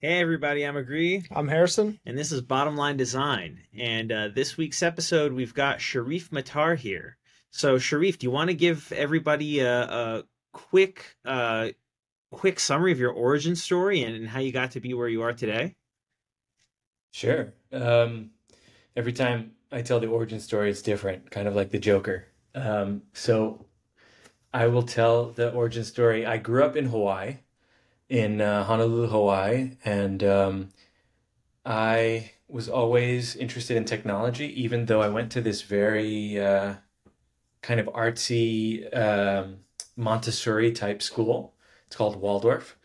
Hey, everybody, I'm Agree. I'm Harrison. And this is Bottom Line Design. And uh, this week's episode, we've got Sharif Matar here. So, Sharif, do you want to give everybody a, a quick, uh, quick summary of your origin story and, and, how you got to be where you are today? Sure. Um, every time I tell the origin story, it's different, kind of like the Joker. Um, so, I will tell the origin story. I grew up in Hawaii in uh, Honolulu, Hawaii, and um, I was always interested in technology, even though I went to this very uh, kind of artsy um, Montessori type school. It's called Waldorf,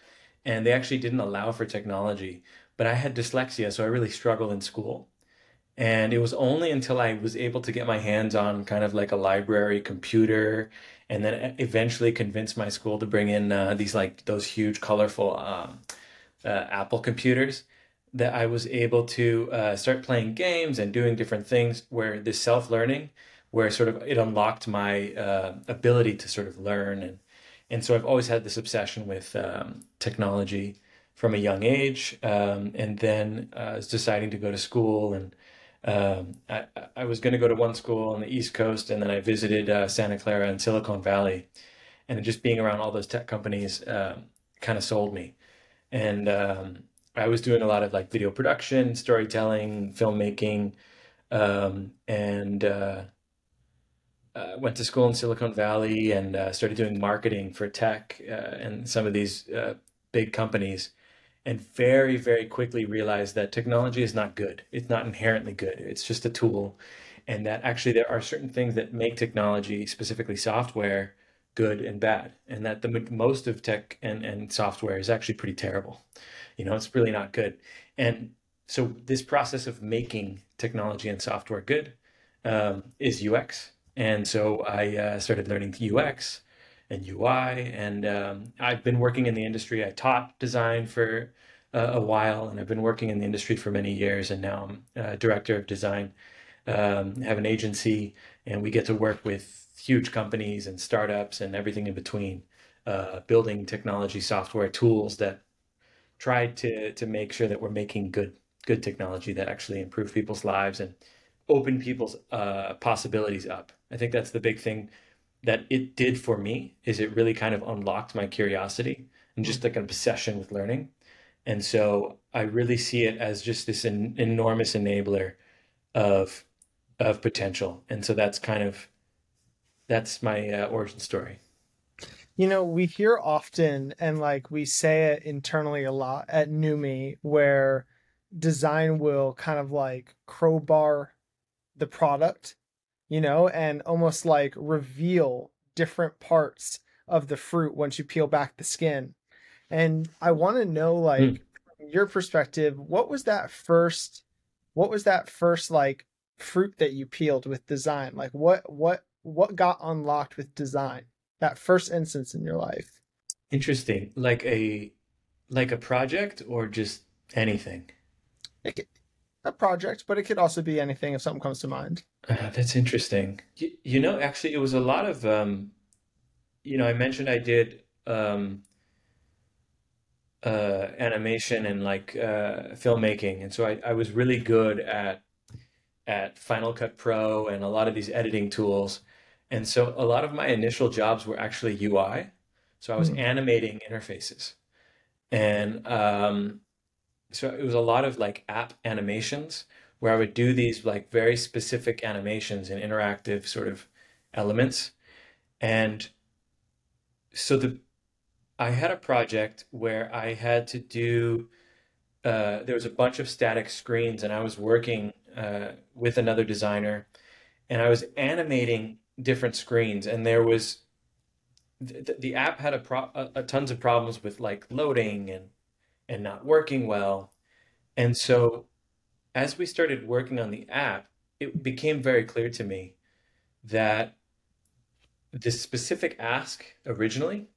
and they actually didn't allow for technology. But I had dyslexia, so I really struggled in school. And it was only until I was able to get my hands on kind of like a library computer and then eventually convinced my school to bring in uh, these like those huge colorful um, uh, Apple computers that I was able to uh, start playing games and doing different things where this self learning, where sort of it unlocked my uh, ability to sort of learn and and so I've always had this obsession with um, technology from a young age, um, and then uh, deciding to go to school and um, I, I, was going to go to one school on the East Coast, and then I visited uh, Santa Clara and Silicon Valley, and just being around all those tech companies um, kind of sold me. And um, I was doing a lot of like video production, storytelling, filmmaking, um, and uh, uh, went to school in Silicon Valley and uh, started doing marketing for tech uh, and some of these big companies and very, very quickly realized that technology is not good. It's not inherently good. It's just a tool. And that actually there are certain things that make technology, specifically software, good and bad. And that the most of tech and, and software is actually pretty terrible. You know, it's really not good. And so this process of making technology and software good um, is UX. And so I uh, started learning UX and UI. And um, I've been working in the industry. I taught design for uh, a while, and I've been working in the industry for many years. And now I'm uh, director of design. Um, have an agency, and we get to work with huge companies and startups and everything in between, uh, building technology, software tools that try to to make sure that we're making good good technology that actually improve people's lives and open people's uh, possibilities up. I think that's the big thing that it did for me is it really kind of unlocked my curiosity and just like an obsession with learning. And so I really see it as just this an enormous enabler of of potential. And so that's kind of that's my uh, origin story. You know, we hear often and like we say it internally a lot at Numi where design will kind of like crowbar the product you know, and almost like reveal different parts of the fruit once you peel back the skin. And I want to know, like, mm. from your perspective, what was that first? What was that first like fruit that you peeled with design? Like, what what what got unlocked with design? That first instance in your life. Interesting, like a like a project or just anything. It, a project, but it could also be anything if something comes to mind. Uh, that's interesting. You, you, know, actually, it was a lot of, um, you know, I mentioned I did um, uh, animation and like uh, filmmaking, and so I, I was really good at at Final Cut Pro and a lot of these editing tools. And so a lot of my initial jobs were actually UI. So I was mm. animating interfaces. And um, so it was a lot of like app animations where I would do these like very specific animations and interactive sort of elements. And so the I had a project where I had to do uh, there was a bunch of static screens and I was working uh, with another designer and I was animating different screens and there was the, the app had a, pro- a, a tons of problems with like loading and and not working well. And so as we started working on the app, it became very clear to me that the specific ask originally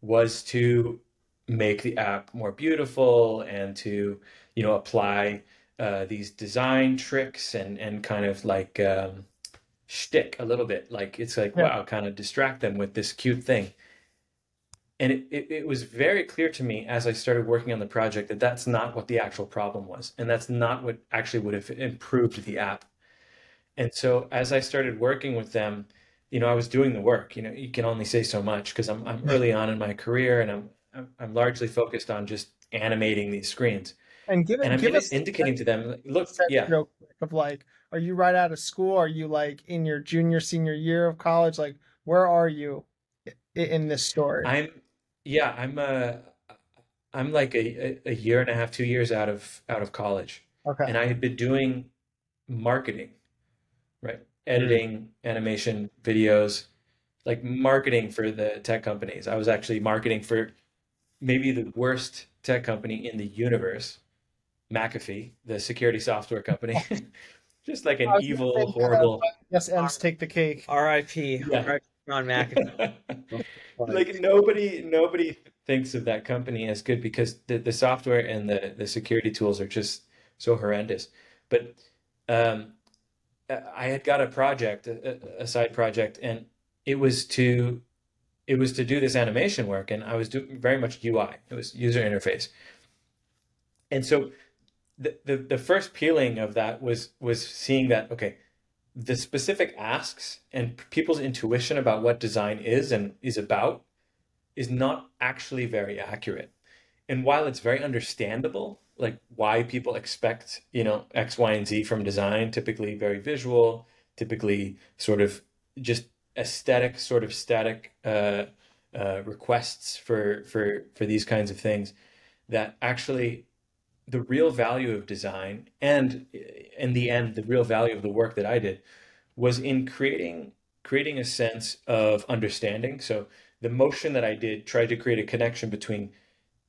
was to make the app more beautiful and to you know apply uh, these design tricks and and kind of like um, shtick a little bit like it's like yeah. wow kind of distract them with this cute thing and it, it, it was very clear to me as I started working on the project that that's not what the actual problem was. And that's not what actually would have improved the app. And so as I started working with them, you know, I was doing the work. You know, you can only say so much because I'm I'm early on in my career and I'm I'm, I'm largely focused on just animating these screens. And give it, And I'm give us indicating to them, look, yeah, real quick of like, are you right out of school? Are you like in your junior, senior year of college? Like, where are you in this story? I'm yeah, I'm uh I'm like a, a a year and a half, two years out of out of college. Okay. and I had been doing marketing, right? Editing, animation, videos, like marketing for the tech companies. I was actually marketing for maybe the worst tech company in the universe, McAfee, the security software company. Just like an I was gonna evil, say, horrible. yes, M's take the cake. R.I.P. Yeah. R.I.P. John McAfee. like nobody nobody thinks of that company as good because the, the software and the, the security tools are just so horrendous. But um, i had got a project a, a side project and it was to it was to do this animation work and i was doing very much ui it was user interface. And so the, the the first peeling of that was was seeing that okay the specific asks and people's intuition about what design is and is about is not actually very accurate. And while it's very understandable, like why people expect, you know, X, Y, and Z from design, typically very visual, typically sort of just aesthetic, sort of static uh, uh, requests for for for these kinds of things, that actually the real value of design and in the end the real value of the work that I did was in creating creating a sense of understanding. So the motion that I did tried to create a connection between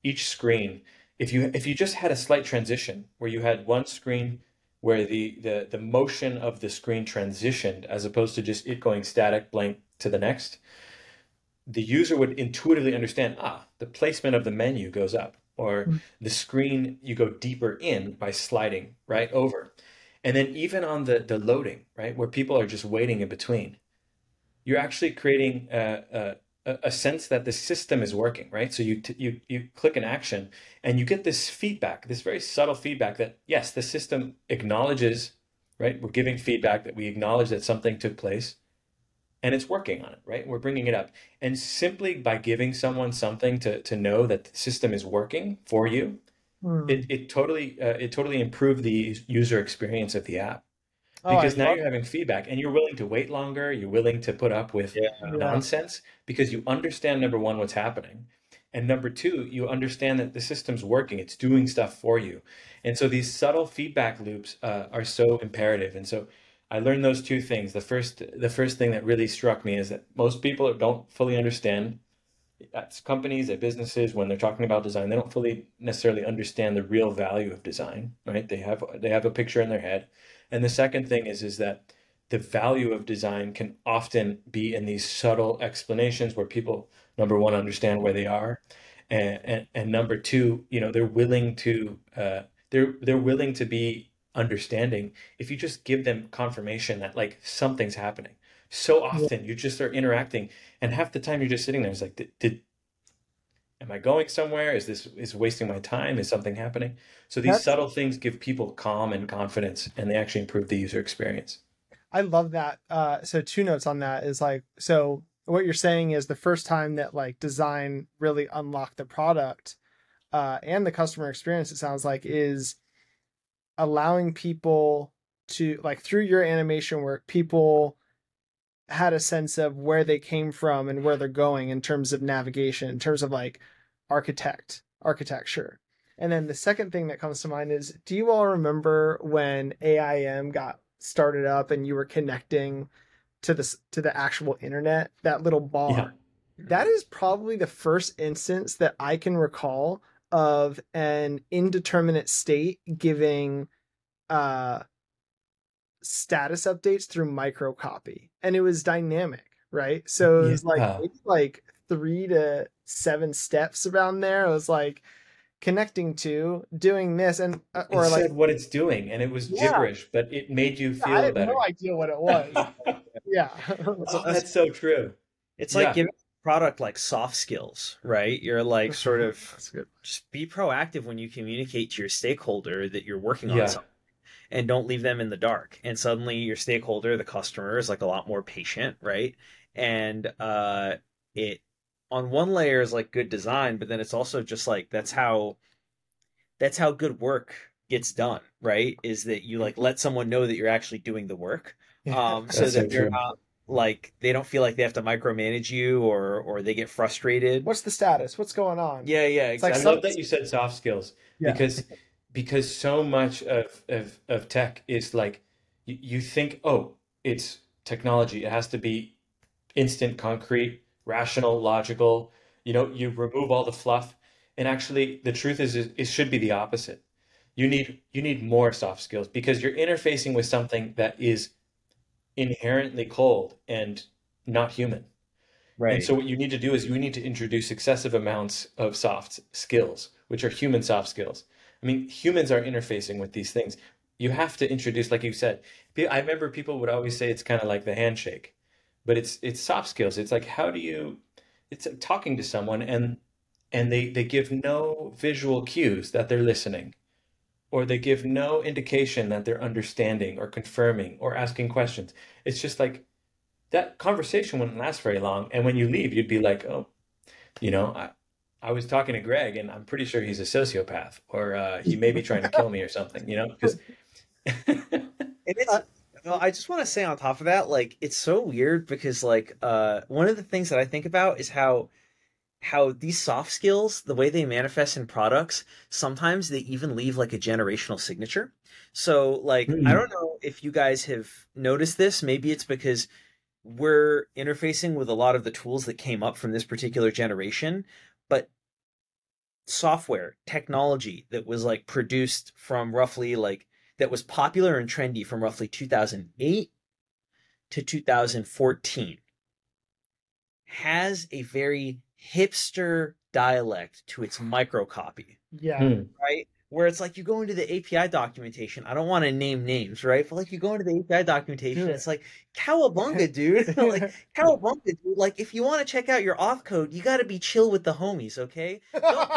each screen. If you if you just had a slight transition where you had one screen where the the the motion of the screen transitioned as opposed to just it going static blank to the next the user would intuitively understand ah the placement of the menu goes up or Mm. the screen you go deeper in by sliding right over. And then even on the the loading right where people are just waiting in between you're actually creating a, a, a sense that the system is working right? So you t- you you click an action and you get this feedback this very subtle feedback that yes the system acknowledges right we're giving feedback that we acknowledge that something took place and it's working on it right we're bringing it up and simply by giving someone something to, to know that the system is working for you Hmm. it, it totally uh, it totally improved the user experience of the app Oh, I because now love you're having feedback and you're willing to wait longer you're willing to put up with Yeah. Yeah. nonsense because you understand number one what's happening and number two you understand that the system's working it's doing stuff for you and so these subtle feedback loops uh, are so imperative and so i learned those two things. The first the first thing that really struck me is that most people don't fully understand at companies at businesses when they're talking about design they don't fully necessarily understand the real value of design right? They have they have a picture in their head. And the second thing is is that the value of design can often be in these subtle explanations where people number one understand where they are and and, and number two you know they're willing to uh, they're they're willing to be understanding if you just give them confirmation that like something's happening. So often you just are interacting and half the time you're just sitting there it's like did, did am i going somewhere? Is this is wasting my time? Is something happening? So these That's- subtle things give people calm and confidence and they actually improve the user experience. I love that. Uh, so two notes on that is like, so what you're saying is the first time that like design really unlocked the product uh, and the customer experience, it sounds like, is allowing people to like through your animation work, people had a sense of where they came from and where they're going in terms of navigation, in terms of like architect, architecture. And then the second thing that comes to mind is do you all remember when AIM got started up and you were connecting to the to the actual internet, that little bar? Yeah. That is probably the first instance that I can recall of an indeterminate state giving uh status updates through microcopy and it was dynamic right so it was Yeah. like maybe like three to seven steps around there it was like connecting to doing this and uh, it or like said what it's doing and it was Yeah. gibberish but it made you feel i had better no idea what it was yeah oh, that's so true It's like Yeah. giving product like soft skills, right? You're like sort of just be proactive when you communicate to your stakeholder that you're working on Yeah. something and don't leave them in the dark. And suddenly your stakeholder, the customer, is like a lot more patient, right? And uh it on one layer is like good design, but then it's also just like that's how that's how good work gets done, right? Is that you like let someone know that you're actually doing the work. Um so That's so that they're true. not like they don't feel like they have to micromanage you or or they get frustrated. What's the status? What's going on? yeah, yeah, It's like I exactly. love that you said soft skills Yeah. because because so much of, of of tech is like you, you think oh it's technology it has to be instant concrete rational logical you know you remove all the fluff and actually the truth is it, it should be the opposite you need you need more soft skills because you're interfacing with something that is inherently cold and not human right. and so what you need to do is you need to introduce excessive amounts of soft skills, which are human soft skills. I mean, humans are interfacing with these things. You have to introduce, like you said, I remember people would always say it's kind of like the handshake, but it's it's soft skills. It's like how do you it's like talking to someone and and they they give no visual cues that they're listening or they give no indication that they're understanding or confirming or asking questions. It's just like that conversation wouldn't last very long. And when you leave, you'd be like, oh, you know, I, I was talking to Greg and I'm pretty sure he's a sociopath or uh, he may be trying to kill me or something, you know? Because And it's well, I just want to say on top of that, like it's so weird because like uh one of the things that I think about is how how these soft skills, the way they manifest in products, sometimes they even leave like a generational signature. So like Hmm. I don't know if you guys have noticed this, maybe it's because we're interfacing with a lot of the tools that came up from this particular generation, but software, technology that was like produced from roughly like that was popular and trendy from roughly 2008 to 2014 has a very hipster dialect to its microcopy, Yeah. Hmm. right? Where it's like you go into the API documentation. I don't want to name names, right? But like you go into the API documentation, it's like cowabunga, dude. like cowabunga, dude. Like if you want to check out your auth code, you got to be chill with the homies, okay? Don't,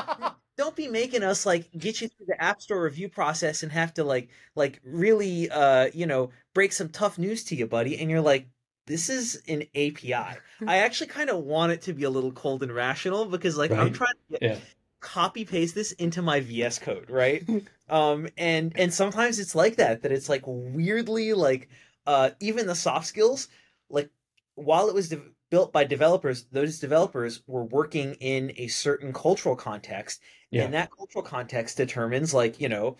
don't be making us like get you through the app store review process and have to like like really uh you know break some tough news to you buddy and you're like this is an api i actually kind of want it to be a little cold and rational because like i'm trying to get, Yeah. copy paste this into my vs code right um and and sometimes it's like that that it's like weirdly like uh even the soft skills like while it was de- built by developers those developers were working in a certain cultural context Yeah. and that cultural context determines like you know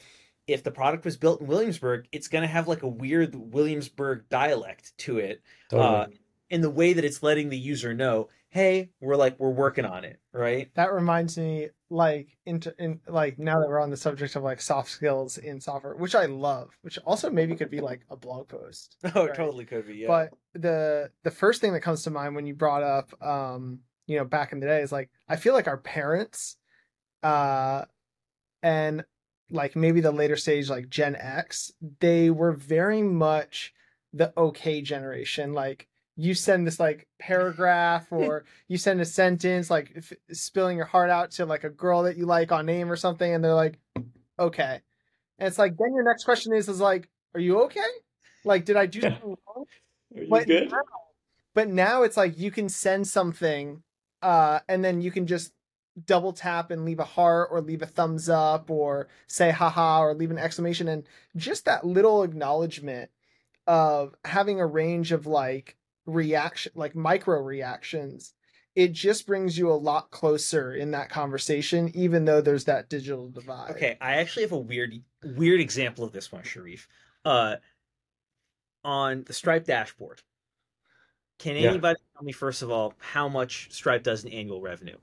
if the product was built in williamsburg it's going to have like a weird williamsburg dialect to it Totally. uh, in the way that it's letting the user know hey we're like we're working on it right that reminds me like into in like now that we're on the subject of like soft skills in software which i love which also maybe could be like a blog post oh Right. totally could be yeah but the the first thing that comes to mind when you brought up um you know back in the day is like i feel like our parents uh and like maybe the later stage like gen x they were very much the okay generation. Like you send this like paragraph or you send a sentence like f- spilling your heart out to like a girl that you like on AIM or something and they're like okay. And it's like then your next question is is like are you okay? Like did i do something wrong? Are you but good? now, but now it's like you can send something uh and then you can just double tap and leave a heart or leave a thumbs up or say haha or leave an exclamation and just that little acknowledgement of having a range of like reaction like micro reactions it just brings you a lot closer in that conversation even though there's that digital divide Okay, I actually have a weird weird example of this one, Sharif. Uh on the Stripe dashboard. Can Yeah. anybody tell me first of all how much Stripe does in annual revenue?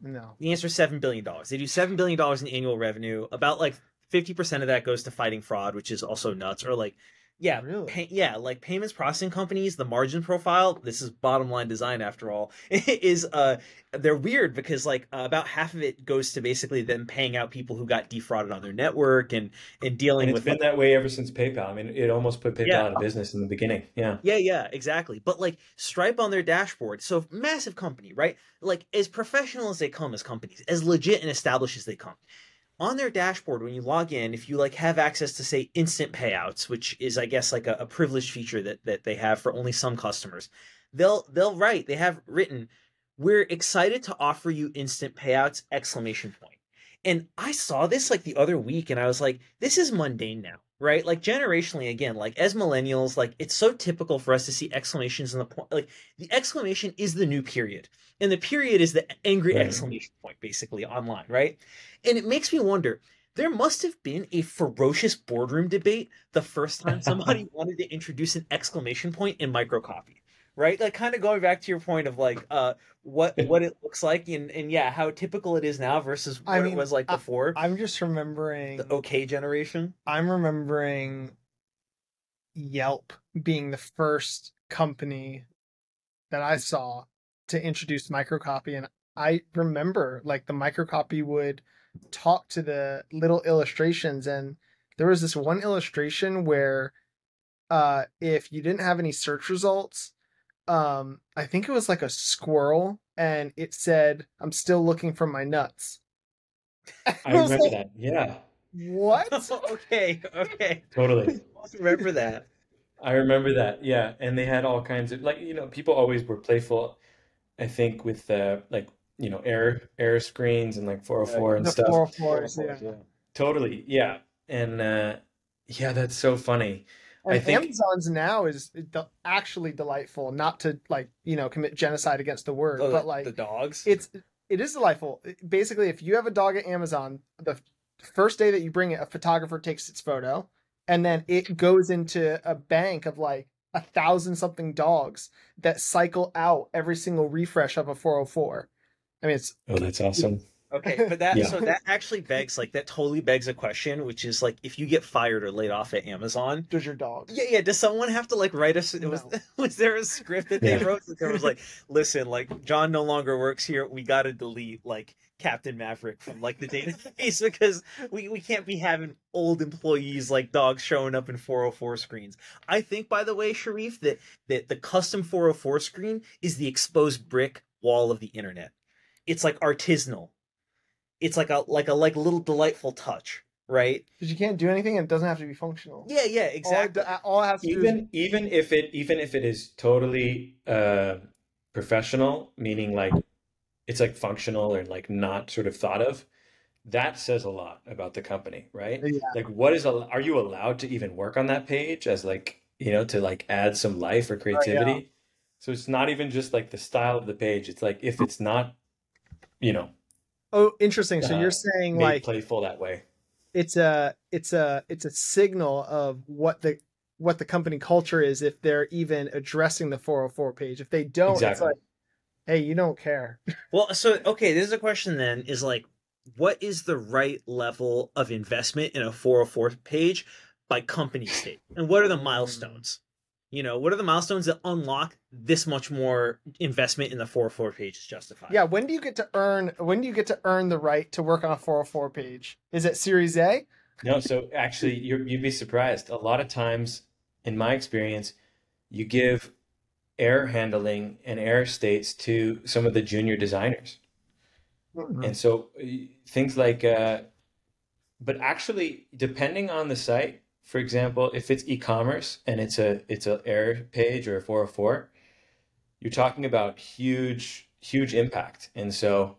No The answer is seven billion dollars. They do seven billion dollars in annual revenue. About like fifty percent of that goes to fighting fraud, which is also nuts. Or like Yeah, Really? pay, yeah, like payments processing companies, the margin profile, this is bottom line design after all, is uh they're weird because like uh, about half of it goes to basically them paying out people who got defrauded on their network and and dealing And it's with It's been like, that way ever since PayPal. I mean, it almost put PayPal Yeah. out of business in the beginning. Yeah. Yeah, yeah, exactly. But like Stripe on their dashboard, so massive company, right? Like as professional as they come as companies, as legit and established as they come. On their dashboard, when you log in, if you like have access to say instant payouts, which is I guess like a, a privileged feature that that they have for only some customers, they'll they'll write, they have written, we're excited to offer you instant payouts! Exclamation point. And I saw this like the other week and I was like, this is mundane now, right? Like generationally, again, like as millennials, like it's so typical for us to see exclamations in the point. Like the exclamation is the new period. And the period is the angry Right. exclamation point, basically online, right? And it makes me wonder. There must have been a ferocious boardroom debate the first time somebody wanted to introduce an exclamation point in microcopy, right? Like kind of going back to your point of like uh what what it looks like and and yeah, how typical it is now versus what I it was like I- before. I'm just remembering. the OK generation. I'm remembering Yelp being the first company that I saw to introduce microcopy, and I remember like the microcopy would talk to the little illustrations, and there was this one illustration where, uh, if you didn't have any search results, um, I think it was like a squirrel, and it said, "I'm still looking for my nuts." I was remember like, that. Yeah, What? okay, okay. totally. Remember that. I remember that. Yeah, and they had all kinds of like you know people always were playful. I think with the like you know air air screens and like 404 and the stuff. 404s, yeah. Totally, yeah, and uh, yeah, that's so funny. I think- Amazon's now is actually delightful. Not to like you know commit genocide against the word, Oh, but like the dogs. it's it is delightful. Basically, if you have a dog at Amazon, the first day that you bring it, a photographer takes its photo, and then it goes into a bank of like a thousand something dogs that cycle out every single refresh of a 404. I mean, it's Oh, that's awesome. Okay, but that Yeah. so that actually begs like that totally begs a question, which is like if you get fired or laid off at Amazon, does your dog? yeah, yeah, does someone have to like write us? Was was there a script that they Yeah. wrote that there was like, listen, like John no longer works here. We got to delete like Captain Maverick from like the database because we we can't be having old employees like dogs showing up in 404 screens. I think, by the way, Sharif, that that the custom 404 screen is the exposed brick wall of the internet. It's like artisanal. It's like a like a like little delightful touch, right? Because you can't do anything, and it doesn't have to be functional. Yeah, yeah, All it, exactly. all it has to do is Even even if it even if it is totally uh, professional, meaning like it's like functional or like not sort of thought of, that says a lot about the company, right? Yeah. Like, what is al- are you allowed to even work on that page as like you know to like add some life or creativity? So it's not even just like the style of the page. It's like if it's not, you know, Oh, interesting. So uh, you're saying made like playful that way. it's a it's a it's a signal of what the what the company culture is if they're even addressing the 404 page. If they don't, it's like, hey, you don't care. Well, so okay, this is a question then is like what is the right level of investment in a 404 page by company state? And what are the milestones? You know, what are the milestones that unlock this much more investment in the 404 page is justified? Yeah, when do you get to earn when do you get to earn the right to work on a 404 page? Is it Series A? No, so actually, you're, you'd be surprised. A lot of times, in my experience, you give error handling and error states to some of the junior designers. And so things like, uh, but actually, depending on the site, for example, if it's e-commerce and it's a it's a error page or a 404, you're talking about huge huge impact. And so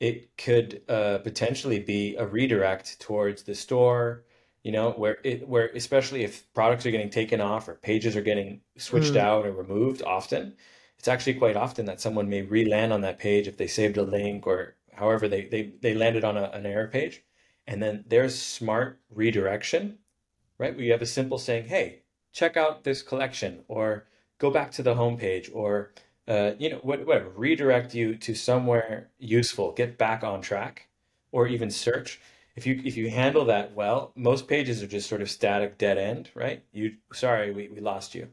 it could uh, potentially be a redirect towards the store, you know, where it where especially if products are getting taken off or pages are getting switched Mm. out or removed often, it's actually quite often that someone may re-land on that page if they saved a link or however they they, they landed on a, an error page. And then there's smart redirection, right? You have a simple saying, hey, check out this collection or go back to the homepage or uh, you know, whatever, redirect you to somewhere useful, get back on track, or even search. if you if you handle that well, most pages are just sort of static dead end, right? You sorry, we, we lost you.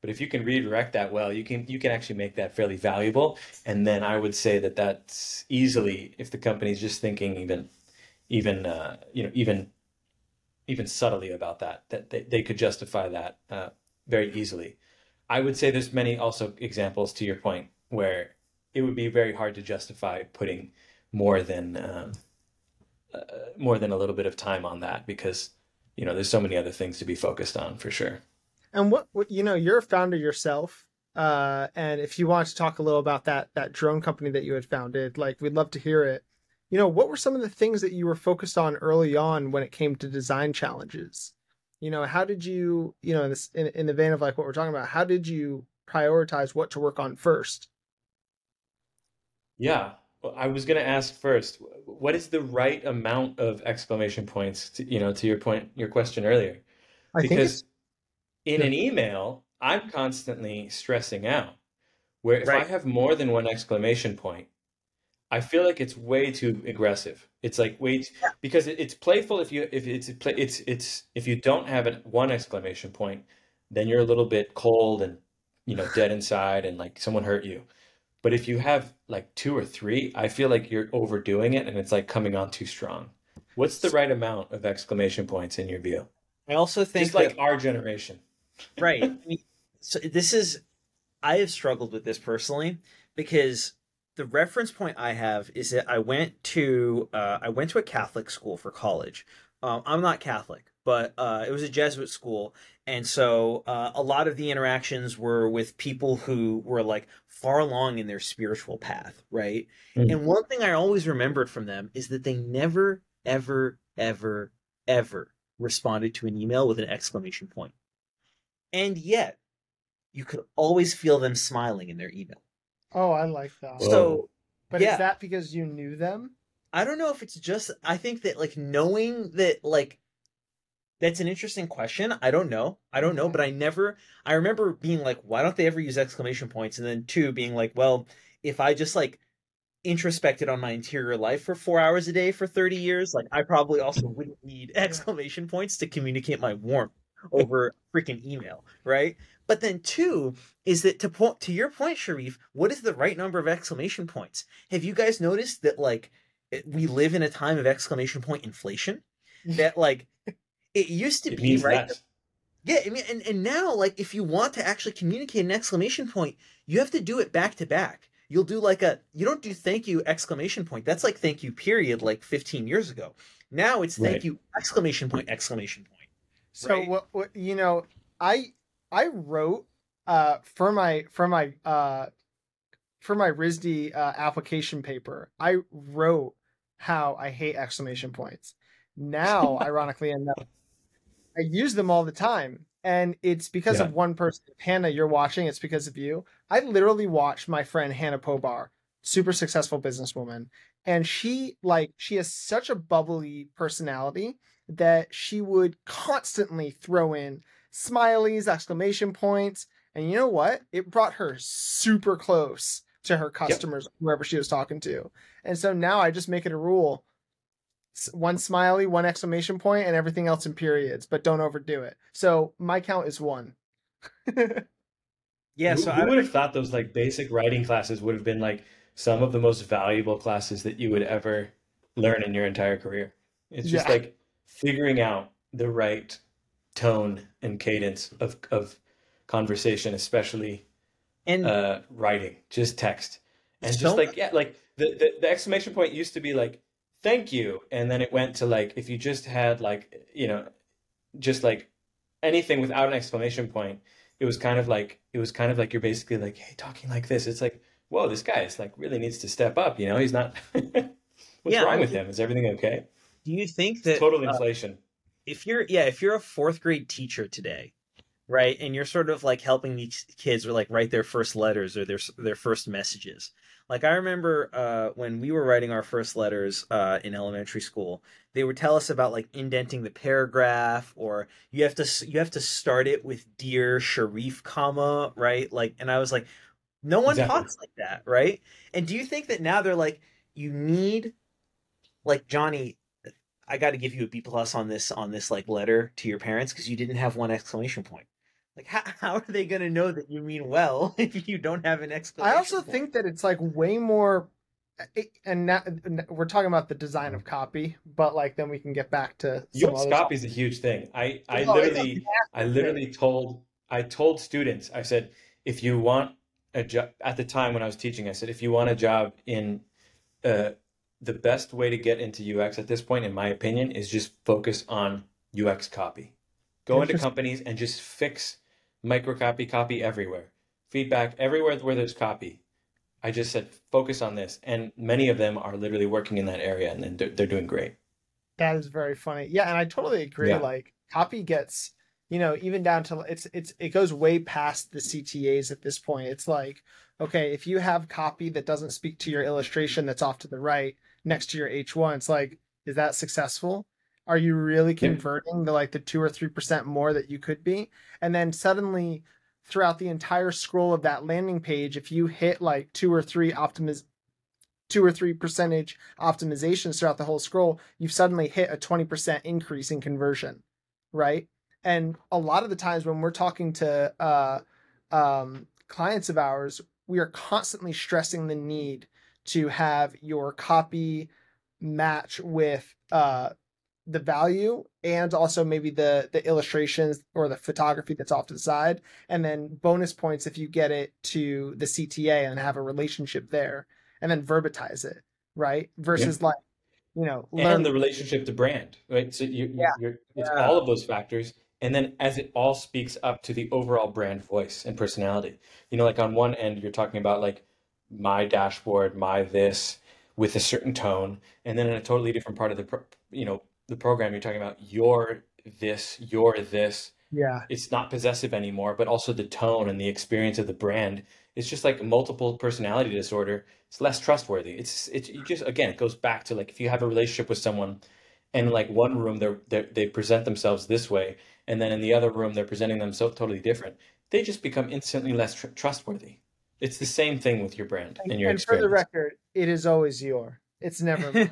But if you can redirect that well, you can you can actually make that fairly valuable. And then I would say that that's easily if the company's just thinking even even uh, you know even even subtly about that that they, they could justify that uh, very easily. I would say there's many also examples to your point where it would be very hard to justify putting more than um, uh, more than a little bit of time on that because you know there's so many other things to be focused on for sure. And what, what you know, you're a founder yourself. Uh, and if you want to talk a little about that that drone company that you had founded, like we'd love to hear it. You know, what were some of the things that you were focused on early on when it came to design challenges? You know, how did you, you know, in this in, in the vein of like what we're talking about, how did you prioritize what to work on first? Yeah, well, I was going to ask first, what is the right amount of exclamation points to, you know, to your point, your question earlier? I Because in yeah. an email, I'm constantly stressing out. Where if I have more than one exclamation point, I feel like it's way too aggressive. It's like way too, because it, it's playful if you if it's it's it's if you don't have an one exclamation point, then you're a little bit cold and you know dead inside and like someone hurt you. But if you have like two or three, I feel like you're overdoing it and it's like coming on too strong. What's the right amount of exclamation points in your view? I also think Just like that our generation. right. I mean, so this is I have struggled with this personally because the reference point I have is that I went to uh, I went to a Catholic school for college. Um, I'm not Catholic, but uh, it was a Jesuit school, and so uh, a lot of the interactions were with people who were like far along in their spiritual path, right? Mm. And one thing I always remembered from them is that they never, ever, ever, ever responded to an email with an exclamation point, and yet you could always feel them smiling in their email. Oh, I like that. Whoa. So But yeah. is that because you knew them? I don't know if it's just I think that like knowing that like that's an interesting question. I don't know. I don't know, but I never I remember being like why don't they ever use exclamation points and then two being like well if I just like introspected on my interior life for 4 hours a day for 30 years like I probably also wouldn't need exclamation points to communicate my warmth over freaking email, right? But then two is that to point to your point, Sharif, what is the right number of exclamation points? Have you guys noticed that like eh, we live in a time of exclamation point inflation? That like it used to It be right. less. Yeah, I mean, and, and now like if you want to actually communicate an exclamation point, you have to do it back to back. You'll do like a you don't do thank you exclamation point. That's like thank you period like 15 years ago. Now it's thank Right. you exclamation point exclamation point. So Right. what, what you know, I I wrote uh for my for my uh for my RISD uh, application paper, I wrote how I hate exclamation points. Now, ironically enough, I use them all the time. And it's because Yeah. of one person. Hannah, you're watching, it's because of you. I literally watched my friend Hannah Pobar, super successful businesswoman, and she like she has such a bubbly personality that she would constantly throw in smileys, exclamation points. And you know what? It brought her super close to her customers, whoever she was talking to. And so now I just make it a rule one smiley, one exclamation point, and everything else in periods, but don't overdo it. So my count is one. Yeah, Who, so who I would have thought those like basic writing classes would have been like some of the most valuable classes that you would ever learn in your entire career? It's just Yeah. like figuring out the right tone and cadence of of conversation, especially and uh, writing, just text, and So just like yeah, like the, the the exclamation point used to be like thank you, and then it went to like if you just had like you know just like anything without an exclamation point, it was kind of like it was kind of like you're basically like hey talking like this. It's like whoa, this guy is like really needs to step up. You know, he's not. What's Yeah, wrong with him? Is everything okay? do you think that Total uh, inflation. If you're yeah if you're a fourth grade teacher today right and you're sort of like helping these kids or like write their first letters or their their first messages. Like i remember uh, when we were writing our first letters uh, in elementary school they would tell us about like indenting the paragraph or you have to you have to start it with dear sharif comma right? Like and i was like no one Exactly. talks like that right? And do you think that now they're like you need like johnny I got to give you a B plus on this on this like letter to your parents because you didn't have one exclamation point. Like how how are they gonna know that you mean well if you don't have an exclamation? I also point? think that it's like way more, eh, and now we're talking about the design of copy, but like then we can get back to some UX copy is a huge thing. I I Oh, literally I literally told I told students I said if you want a job at the time when I was teaching I said if you want a job in uh, the best way to get into UX at this point in my opinion is just focus on UX copy. Go into companies and just fix microcopy copy everywhere. Feedback everywhere where there's copy. I just said focus on this and many of them are literally working in that area and then they're, they're doing great. That is very funny. Yeah, and I totally agree. Yeah. Like copy gets, you know, even down to it's it's it goes way past the CTAs at this point. It's like, okay, if you have copy that doesn't speak to your illustration that's off to the right next to your H1, it's like, is that successful? Are you really converting the like the two or three percent more that you could be? And then suddenly throughout the entire scroll of that landing page, if you hit like two or three optimiz two or three percentage optimizations throughout the whole scroll, you've suddenly hit a 20% increase in conversion, right? And a lot of the times when we're talking to uh, um, clients of ours, we are constantly stressing the need to have your copy match with uh, the value and also maybe the the illustrations or the photography that's off to the side and then bonus points if you get it to the CTA and have a relationship there and then verbatize it right versus like you know learn and the relationship to brand, right? So you, Yeah. you're, it's Yeah. all of those factors, and then as it all speaks up to the overall brand voice and personality. You know, like on one end, you're talking about like my dashboard, my this, with a certain tone, and then in a totally different part of the, pro- you know, the program, you're talking about your this, your this. yeah It's not possessive anymore, but also the tone and the experience of the brand. It's just like multiple personality disorder. It's less trustworthy. It's it's you just again it goes back to like if you have a relationship with someone and like one room they're, they they present themselves this way and then in the other room they're presenting themselves totally different. They just become instantly less tr- trustworthy. It's the same thing with your brand and, and your and for the record it is always your it's never mine.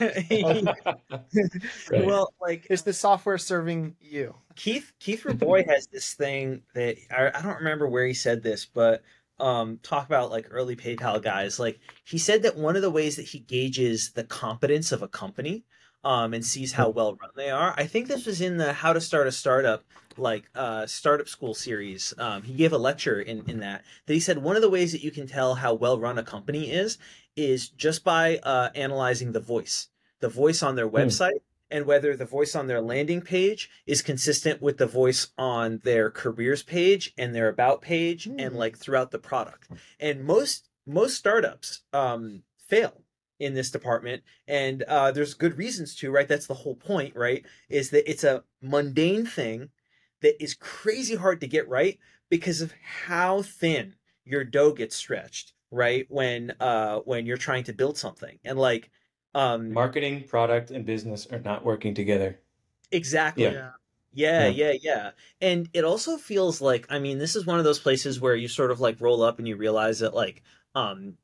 Right. well, like it's the software serving you Keith Keith Rabois has this thing that I, I don't remember where he said this, but um talk about like early PayPal guys. Like he said that one of the ways that he gauges the competence of a company um and sees how well run they are. I think this was in the How to Start a Startup like uh startup school series. Um he gave a lecture in in that that he said one of the ways that you can tell how well run a company is is just by uh analyzing the voice. The voice on their website and whether the voice on their landing page is consistent with the voice on their careers page and their about page and Hmm. like throughout the product and most most startups um fail in this department and uh there's good reasons to right that's the whole point right is that it's a mundane thing that is crazy hard to get right because of how thin your dough gets stretched right when uh when you're trying to build something and like um Marketing, product, and business are not working together. exactly Yeah. Yeah, Yeah. yeah, yeah. And it also feels like I mean, this is one of those places where you sort of like roll up and you realize that like um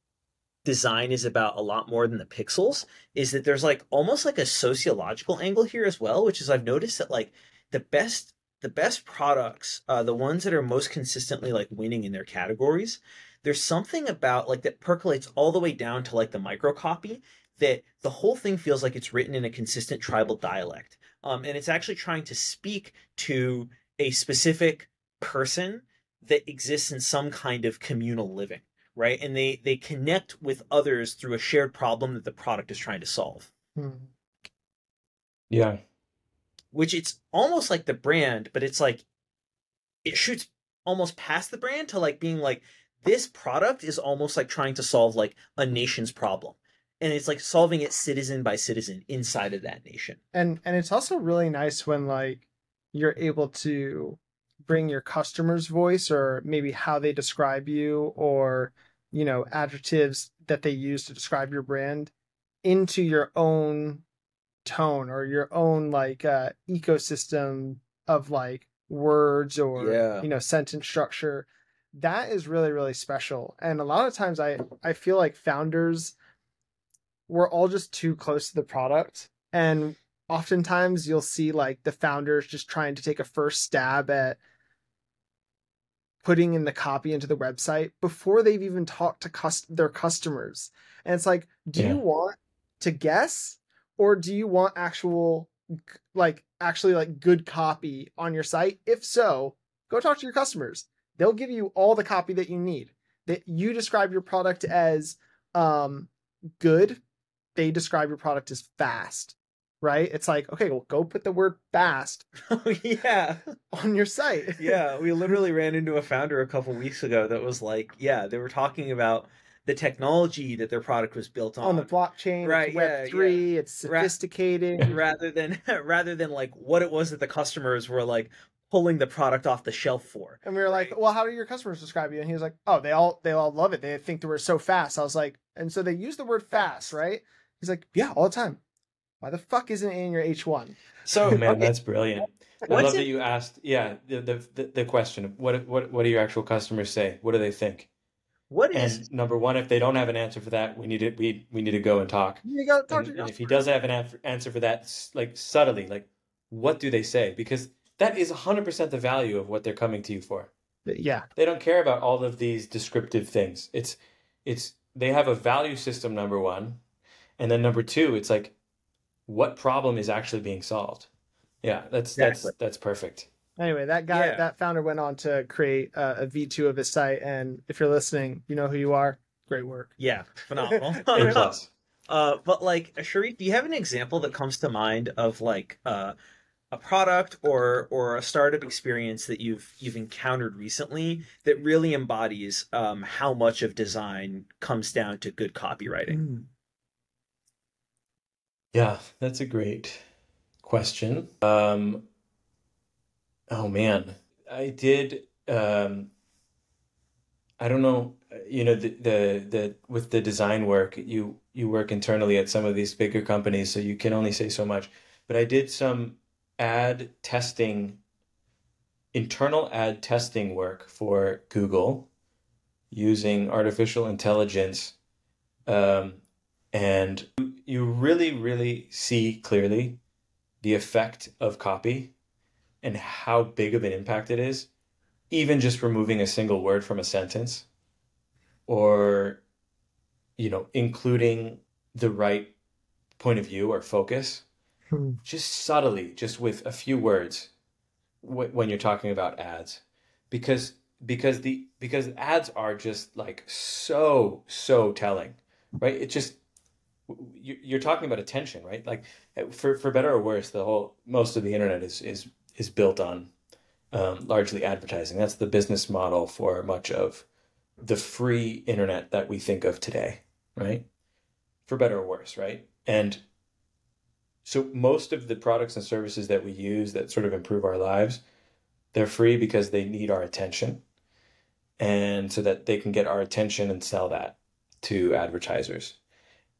design is about a lot more than the pixels is that there's like almost like a sociological angle here as well, which is I've noticed that like the best the best products, uh the ones that are most consistently like winning in their categories, there's something about like that percolates all the way down to like the micro copy that the whole thing feels like it's written in a consistent tribal dialect um, and it's actually trying to speak to a specific person that exists in some kind of communal living right and they they connect with others through a shared problem that the product is trying to solve Hmm. Yeah. Which it's almost like the brand but it's like it shoots almost past the brand to like being like this product is almost like trying to solve like a nation's problem. And it's like solving it citizen by citizen inside of that nation. And and it's also really nice when like you're able to bring your customer's voice or maybe how they describe you or you know adjectives that they use to describe your brand into your own tone or your own like uh ecosystem of like words or Yeah. you know sentence structure that is really really special and a lot of times i i feel like founders we're all just too close to the product and oftentimes you'll see like the founders just trying to take a first stab at putting in the copy into the website before they've even talked to cust- their customers. And it's like, do Yeah. you want to guess or do you want actual like actually like good copy on your site? If so, go talk to your customers. They'll give you all the copy that you need. That you describe your product as um good, they describe your product as fast. Right? It's like, okay, well go put the word fast Oh yeah. on your site. yeah, we literally ran into a founder a couple weeks ago that was like, yeah, they were talking about the technology that their product was built on, on the blockchain, Right, it's yeah, Web three, it's sophisticated. rather than rather than like what it was that the customers were like pulling the product off the shelf for. and we were like, "Well, how do your customers describe you?" And he was like, "Oh, they all they all love it. They think that we're so fast." I was like, and so they use the word fast, right? He's like, "Yeah, all the time." Why the fuck isn't it in your H one? So Oh man, okay, that's brilliant. I What's love it- that you asked. Yeah, the, the the the question. What what what do your actual customers say? What do they think? What is And number one, if they don't have an answer for that, we need to we we need to go and talk. You got to talk And, to your and if he does have an an- answer for that, like subtly, like what do they say? Because that is 100% the value of what they're coming to you for. Uh, yeah, They don't care about all of these descriptive things. It's it's they have a value system number 1, and then number 2, it's like what problem is actually being solved. Yeah, that's Exactly. that's that's perfect. Anyway, that guy, Yeah. that founder went on to create uh, a V2 of his site. And if you're listening, you know who you are. Great work. yeah, phenomenal. Plus. Uh, but like Sharif, do you have an example that comes to mind of like uh, a product or or a startup experience that you've you've encountered recently that really embodies um, how much of design comes down to good copywriting? Yeah, that's a great question. Um, oh man, I did. Um, I don't know. You know, the, the the with the design work, you you work internally at some of these bigger companies, so you can only say so much. But I did some ad testing, internal ad testing work for Google using artificial intelligence. Um, and you really, really see clearly the effect of copy and how big of an impact it is, even just removing a single word from a sentence or, you know, including the right point of view or focus, Hmm. just subtly, just with a few words wh- when you're talking about ads. Because because the because ads are just like so so telling right it just you- you're talking about attention right like for for better or worse the whole most of the internet is is is built on um, largely advertising. That's the business model for much of the free internet that we think of today right? For better or worse right? And so most of the products and services that we use that sort of improve our lives they're free because they need our attention. And so that they can get our attention and sell that to advertisers.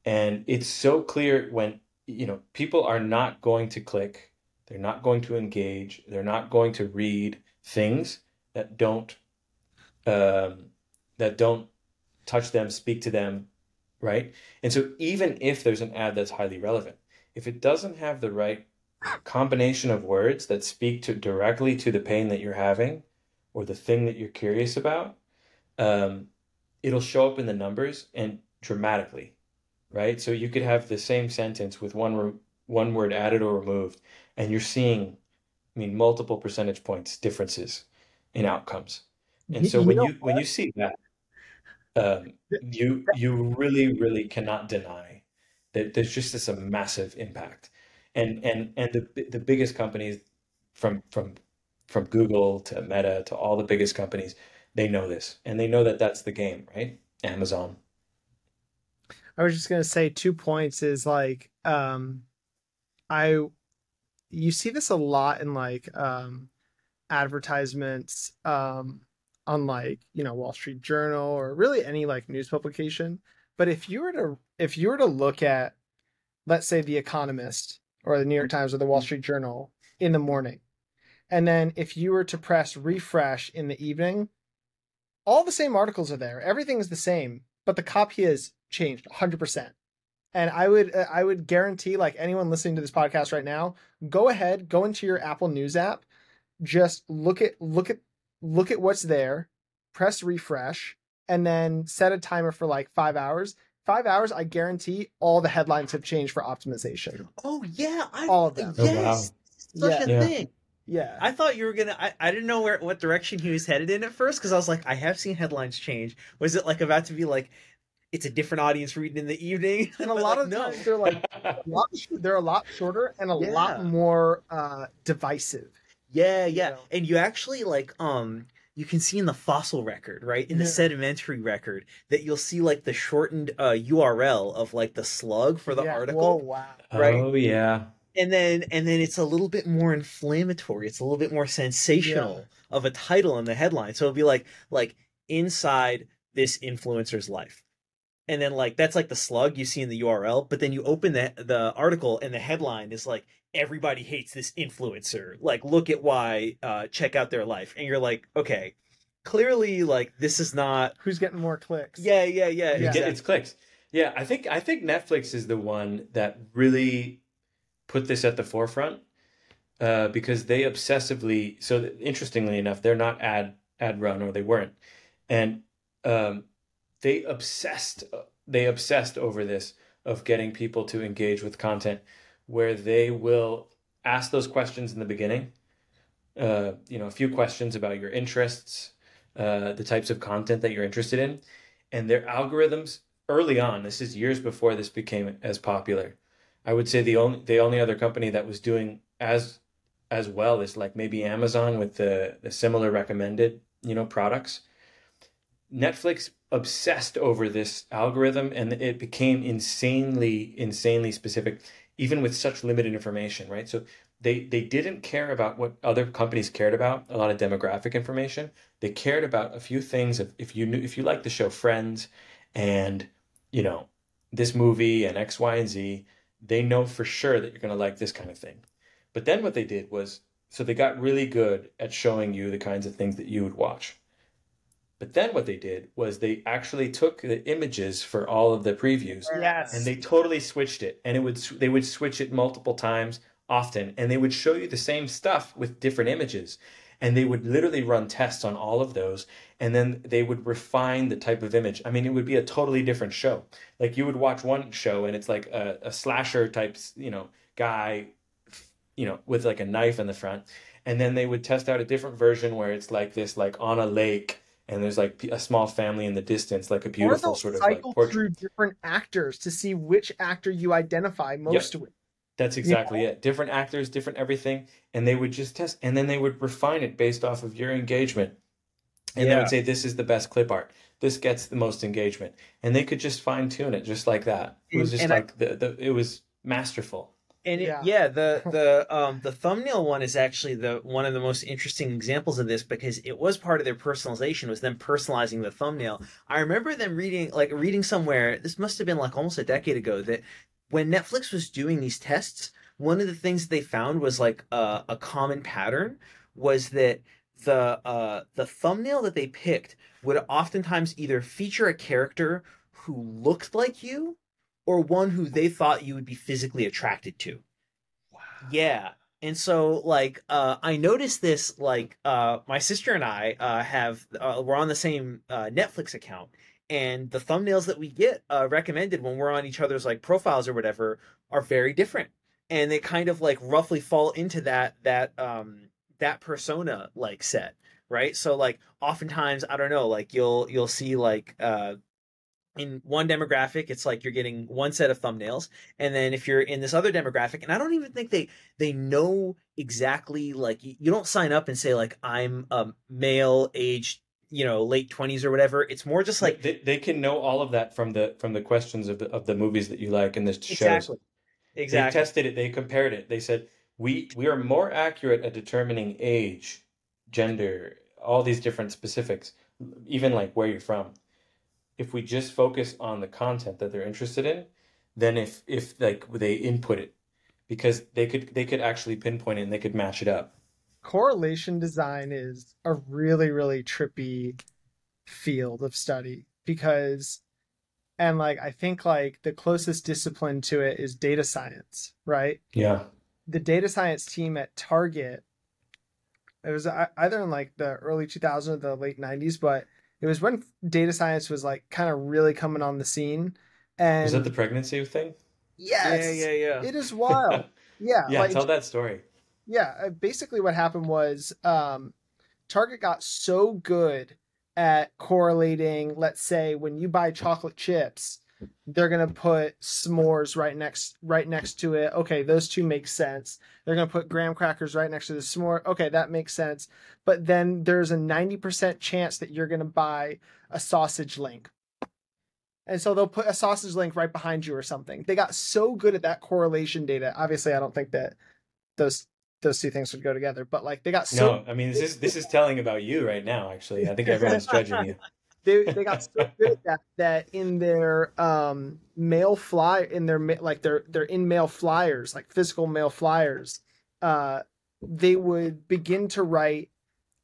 And it's so clear when you know people are not going to click they're not going to engage. They're not going to read things that don't um, that don't touch them speak to them right? And so even if there's an ad that's highly relevant if it doesn't have the right combination of words that speak to directly to the pain that you're having or the thing that you're curious about um, it'll show up in the numbers and dramatically right? So you could have the same sentence with one re- one word added or removed and you're seeing i mean multiple percentage points differences in outcomes. And so you when you when you see that um, you you really really cannot deny that there's just this a massive impact. And and and the the biggest companies from from from Google to Meta to all the biggest companies they know this. And they know that that's the game right? Amazon. I was just gonna say two points is like um I you see this a lot in like um advertisements um on like you know Wall Street Journal or really any like news publication. But if you were to if you were to look at let's say the Economist or the New York Times or the Wall Street Journal in the morning, and then if you were to press refresh in the evening, all the same articles are there. Everything is the same, but the copy has changed 100%. And I would uh, I would guarantee like anyone listening to this podcast right now, go ahead, go into your Apple News app, just look at look at look at what's there, press refresh, and then set a timer for like five hours. Five hours, I guarantee all the headlines have changed for optimization. Oh yeah, I, All of them. Oh, Yes, wow. such a Yeah. thing. Yeah. I thought you were gonna. I, I didn't know where what direction he was headed in at first because I was like, I have seen headlines change. Was it like about to be like, it's a different audience reading in the evening? and a But, lot like, of no. times they're like a lot, they're a lot shorter and a Yeah. lot more uh divisive. Yeah, yeah. know? And you actually like um you can see in the fossil record, right? In the Yeah. sedimentary record that you'll see like the shortened uh URL of like the slug for the Yeah. article. Whoa, wow. Right. Oh yeah. And then and then it's a little bit more inflammatory. It's a little bit more sensational of a title in the headline. So it'll be like like inside this influencer's life. And then like that's like the slug you see in the URL, but then you open the the article and the headline is like everybody hates this influencer. Like look at why uh check out their life. And you're like, okay, clearly like this is not Who's getting more clicks? Yeah, yeah, yeah. You get- exactly. It's clicks. Yeah, I think I think Netflix is the one that really put this at the forefront uh, because they obsessively. So interestingly enough, they're not ad ad run or they weren't, and um, they obsessed. They obsessed over this of getting people to engage with content, where they will ask those questions in the beginning. Uh, you know, a few questions about your interests, uh, the types of content that you're interested in, and their algorithms early on. This is years before this became as popular. I would say the only the only other company that was doing as as well is like maybe Amazon with the, the similar recommended you know products. Netflix obsessed over this algorithm and it became insanely insanely specific even with such limited information right? So they they didn't care about what other companies cared about a lot of demographic information. They cared about a few things if, if you knew if you like the show friends and you know this movie and x y and z they know for sure that you're going to like this kind of thing. But then what they did was so they got really good at showing you the kinds of things that you would watch but then what they did was they actually took the images for all of the previews Yes. and they totally switched it and it would they would switch it multiple times often and they would show you the same stuff with different images and they would literally run tests on all of those and then they would refine the type of image i mean it would be a totally different show like you would watch one show and it's like a, a slasher type you know guy you know with like a knife in the front and then they would test out a different version where it's like this like on a lake and there's like a small family in the distance like a beautiful sort of like cycle portrait through different actors to see which actor you identify most with. That's exactly it. Different actors, different everything, and they would just test, and then they would refine it based off of your engagement, and they would say this is the best clip art. This gets the most engagement, and they could just fine tune it just like that. It was just and I- like the, the it was masterful. And it, Yeah. yeah. the the um the thumbnail one is actually the one of the most interesting examples of this because it was part of their personalization was them personalizing the thumbnail. I remember them reading like reading somewhere this must have been like almost a decade ago that when Netflix was doing these tests, one of the things they found was like a, a common pattern was that the uh the thumbnail that they picked would oftentimes either feature a character who looked like you or one who they thought you would be physically attracted to. Wow. Yeah. And so like uh I noticed this like uh my sister and I uh have uh, we're on the same uh Netflix account and the thumbnails that we get uh recommended when we're on each other's like profiles or whatever are very different and they kind of like roughly fall into that that um that persona like set right so like oftentimes i don't know like you'll you'll see like uh in one demographic it's like you're getting one set of thumbnails and then if you're in this other demographic and i don't even think they they know exactly like you, don't sign up and say like i'm a male age you know late 20s or whatever it's more just like they, they can know all of that from the from the questions of the, of the movies that you like and the shows. exactly exactly They tested it. They compared it. They said we we are more accurate at determining age, gender, all these different specifics, even like where you're from. If we just focus on the content that they're interested in, than if if like they input it, because they could they could actually pinpoint it and they could match it up. Correlation design is a really, really trippy field of study because and like I think like the closest discipline to it is data science, right? Yeah. The data science team at Target it was uh, either in like the early 2000s or the late 90s, but it was when data science was like kind of really coming on the scene. And was that the pregnancy thing? Yes. Yeah, yeah, yeah. It is wild. yeah. Yeah, like, tell that story. Yeah, uh, basically what happened was um, Target got so good at correlating, let's say when you buy chocolate chips, they're gonna put s'mores right next right next to it. Okay, those two make sense. They're gonna put graham crackers right next to the s'more. Okay, that makes sense. But then there's a 90% chance that you're gonna buy a sausage link. And so they'll put a sausage link right behind you or something. They got so good at that correlation data. Obviously, I don't think that those those two things would go together, but like they got so No, I mean this is this is telling about you right now, actually. I think everyone's judging you. they they got so good at that that in their um mail fly in their like their their in mail flyers like physical mail flyers uh they would begin to write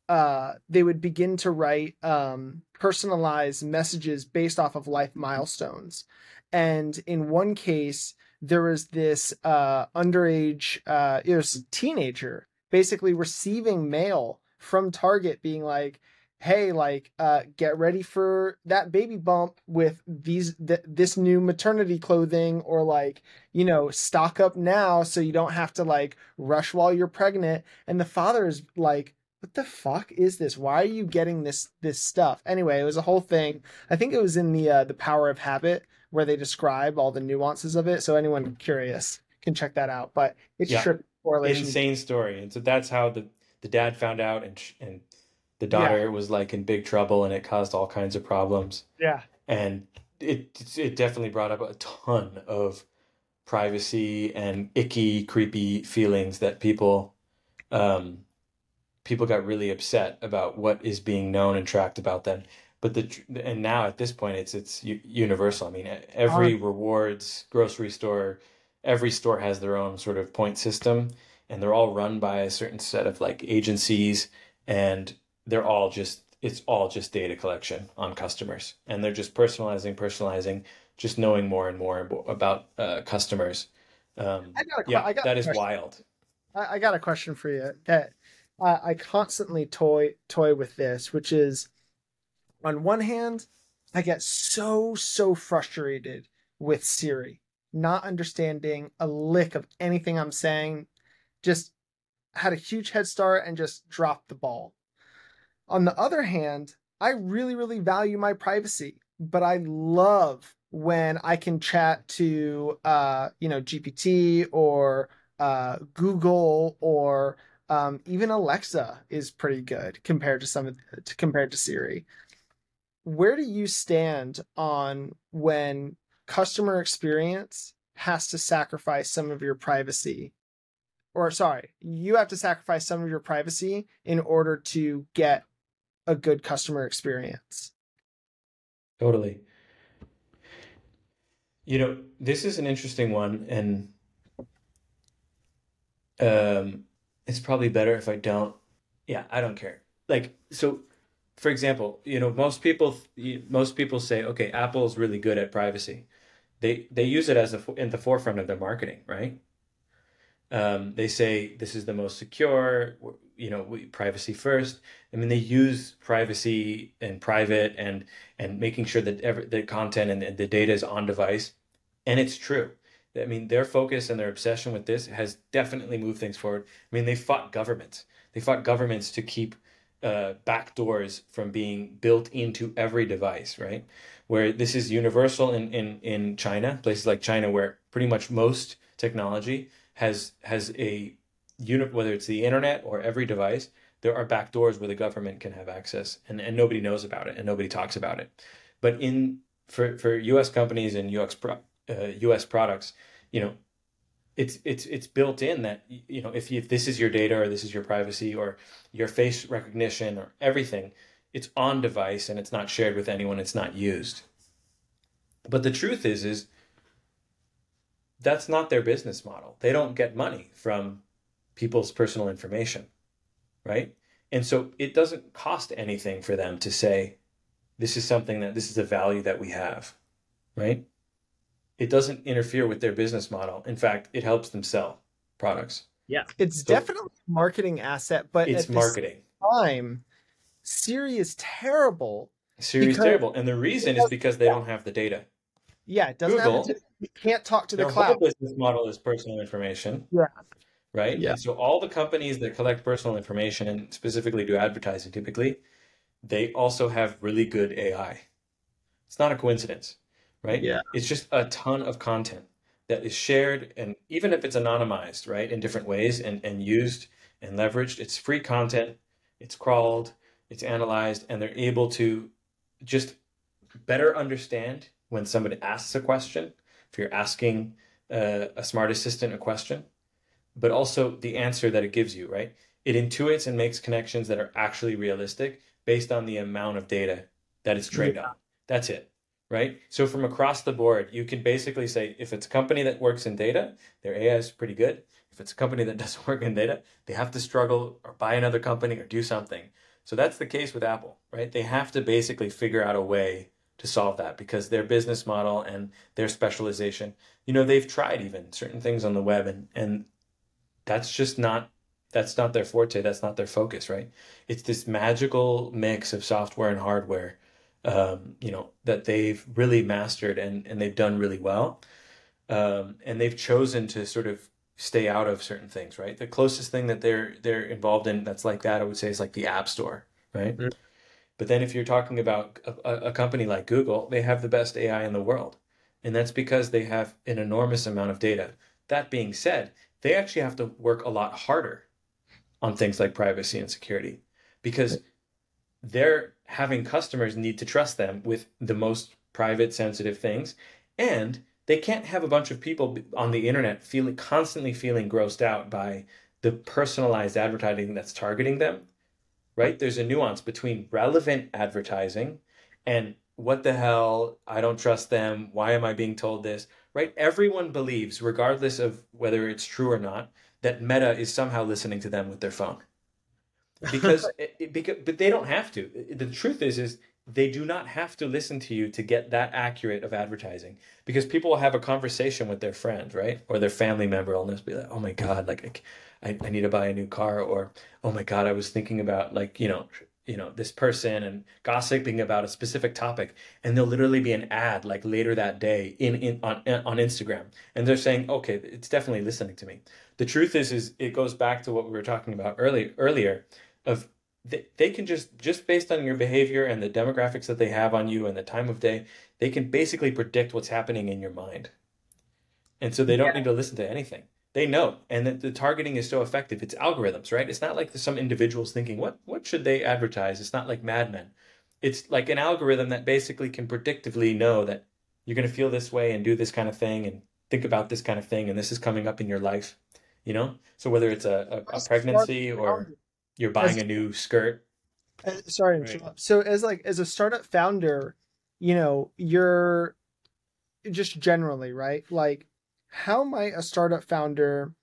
uh they would begin to write um personalized messages based off of life milestones. And in one case there was this uh underage uh it was a teenager basically receiving mail from target being like hey like uh get ready for that baby bump with these th- this new maternity clothing or like you know stock up now so you don't have to like rush while you're pregnant. And the father is like what the fuck is this? Why are you getting this this stuff? Anyway it was a whole thing. I think it was in the uh the power of habit where they describe all the nuances of it. So anyone curious can check that out. But it's Yeah. strict correlation. Insane story. And so that's how the the dad found out and sh- and the daughter was like in big trouble and it caused all kinds of problems. yeah. And it it definitely brought up a ton of privacy and icky creepy feelings that people um people got really upset about what is being known and tracked about them. But the and now at this point it's it's universal. I mean every rewards grocery store every store has their own sort of point system and they're all run by a certain set of like agencies and they're all just it's all just data collection on customers. And they're just personalizing personalizing just knowing more and more about uh, customers. Um, I got a yeah I got that is wild. I, I got a question for you that uh, I constantly toy toy with this, which is on one hand, I get so so frustrated with Siri, not understanding a lick of anything I'm saying, just had a huge head start and just dropped the ball. On the other hand, I really really value my privacy, but I love when I can chat to uh, you know GPT or uh, Google or um, even Alexa is pretty good compared to some of to, compared to Siri. Where do you stand on when customer experience has to sacrifice some of your privacy? Or sorry, you have to sacrifice some of your privacy in order to get a good customer experience. totally. You know this is an interesting one and um it's probably better if i don't yeah i don't care. Like so for example you know most people most people say okay apple's really good at privacy. They they use it as a in the forefront of their marketing right um, they say this is the most secure you know we, privacy first. I mean they use privacy and private and and making sure that every, the content and the, the data is on device. And it's true. I mean their focus and their obsession with this has definitely moved things forward. I mean they fought governments. They fought governments to keep uh, backdoors from being built into every device right? Where this is universal in, in, in china places like china where pretty much most technology has has a unit whether it's the internet or every device there are backdoors where the government can have access and, and nobody knows about it and nobody talks about it. But in for, for us companies and us pro, uh, us products you know it's it's it's built in that you know if, if this is your data or this is your privacy or your face recognition or everything it's on device and it's not shared with anyone it's not used. But the truth is is that's not their business model they don't get money from people's personal information right and so it doesn't cost anything for them to say this is something that this is a value that we have right? It doesn't interfere with their business model. In fact, it helps them sell products. Yeah. It's So- definitely a marketing asset, but It's at the marketing. same time, Siri is terrible. Siri's because- terrible. And the reason is because they don't have the data. Yeah, it doesn't Google- have the, you can't talk to the Their cloud. whole business model is personal information. Yeah. Right? Yeah. And so all the companies that collect personal information and specifically do advertising typically, they also have really good AI. It's not a coincidence, right? Yeah. It's just a ton of content that is shared and even if it's anonymized, right, in different ways and, and used and leveraged, it's free content, it's crawled, it's analyzed, and they're able to just better understand when somebody asks a question, if you're asking uh, a smart assistant a question, but also the answer that it gives you, right? It intuits and makes connections that are actually realistic based on the amount of data that it's trained on. That's it, right? So from across the board, you can basically say if it's a company that works in data, their AI is pretty good. If it's a company that doesn't work in data, they have to struggle or buy another company or do something. So that's the case with Apple, right? They have to basically figure out a way to solve that because their business model and their specialization, you know, they've tried even certain things on the web and and that's just not that's not their forte, that's not their focus, right? It's this magical mix of software and hardware um, you know, that they've really mastered and and they've done really well. Um, and they've chosen to sort of stay out of certain things, right? The closest thing that they're they're involved in that's like that, I would say, is like the App Store, right? Mm. But then if you're talking about a, a company like Google, they have the best AI in the world, and that's because they have an enormous amount of data. That being said, they actually have to work a lot harder on things like privacy and security because they're having customers need to trust them with the most private, sensitive things, and they can't have a bunch of people on the internet feeling constantly feeling grossed out by the personalized advertising that's targeting them right? There's a nuance between relevant advertising and what the hell i don't trust them why am i being told this right? Everyone believes regardless of whether it's true or not that meta is somehow listening to them with their phone. Because, it, it- because but they don't have to. The truth is is they do not have to listen to you to get that accurate of advertising. Because people will have a conversation with their friend right? Or their family member and they'll just be like oh my god like I, I need to buy a new car or oh my god i was thinking about like you know you know this person and gossiping about a specific topic. And there'll literally be an ad like later that day in, in on on instagram. And they're saying okay it's definitely listening to me. The truth is is it goes back to what we were talking about early earlier of they, they can just just based on your behavior and the demographics that they have on you and the time of day they can basically predict what's happening in your mind. And so they don't need to listen to anything they know and that the targeting is so effective. It's algorithms right? It's not like some individuals thinking what what should they advertise? It's not like mad men. It's like an algorithm that basically can predictively know that you're going to feel this way and do this kind of thing and think about this kind of thing and this is coming up in your life you know? So whether it's a, a, a pregnancy or you're buying a new skirt. Uh, sorry Right. So as like as a startup founder, you know, you're just generally, right? Like how might a startup founder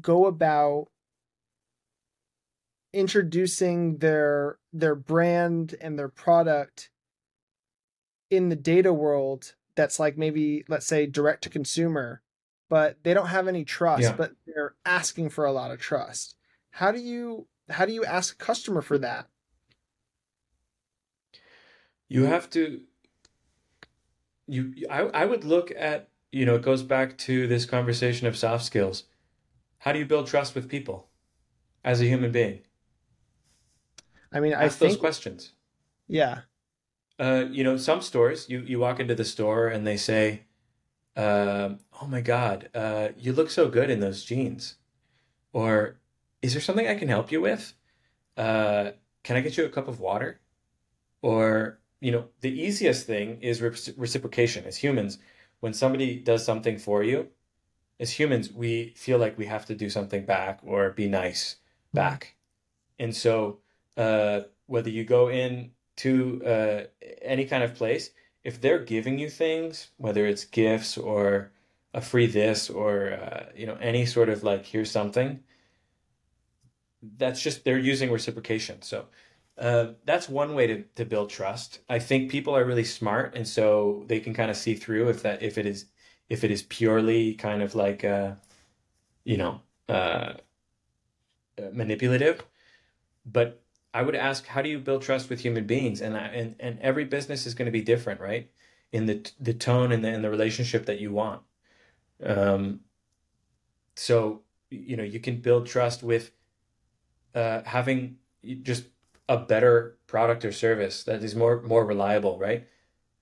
go about introducing their their brand and their product in the data world that's like maybe let's say direct to consumer but they don't have any trust Yeah. but they're asking for a lot of trust how do you how do you ask a customer for that you have to you I, I would look at you know it goes back to this conversation of soft skills. How do you build trust with people as a human being? I mean i ask those questions. Yeah. Uh, you know some stores you you walk into the store and they say um, oh my god uh, you look so good in those jeans. Or is there something i can help you with? Uh, can i get you a cup of water? Or you know the easiest thing is reci- reciprocation as humans when somebody does something for you as humans we feel like we have to do something back or be nice back. And so uh, whether you go in to uh, any kind of place if they're giving you things whether it's gifts or a free this or uh, you know any sort of like here's something that's just they're using reciprocation. So Uh, that's one way to, to build trust. I think people are really smart, and so they can kind of see through if that if it is if it is purely kind of like uh, you know uh, uh manipulative. But I would ask, how do you build trust with human beings? And and and every business is going to be different, right? In the the tone and the in the relationship that you want. Um, so you know you can build trust with uh, having just a better product or service that is more more reliable, right?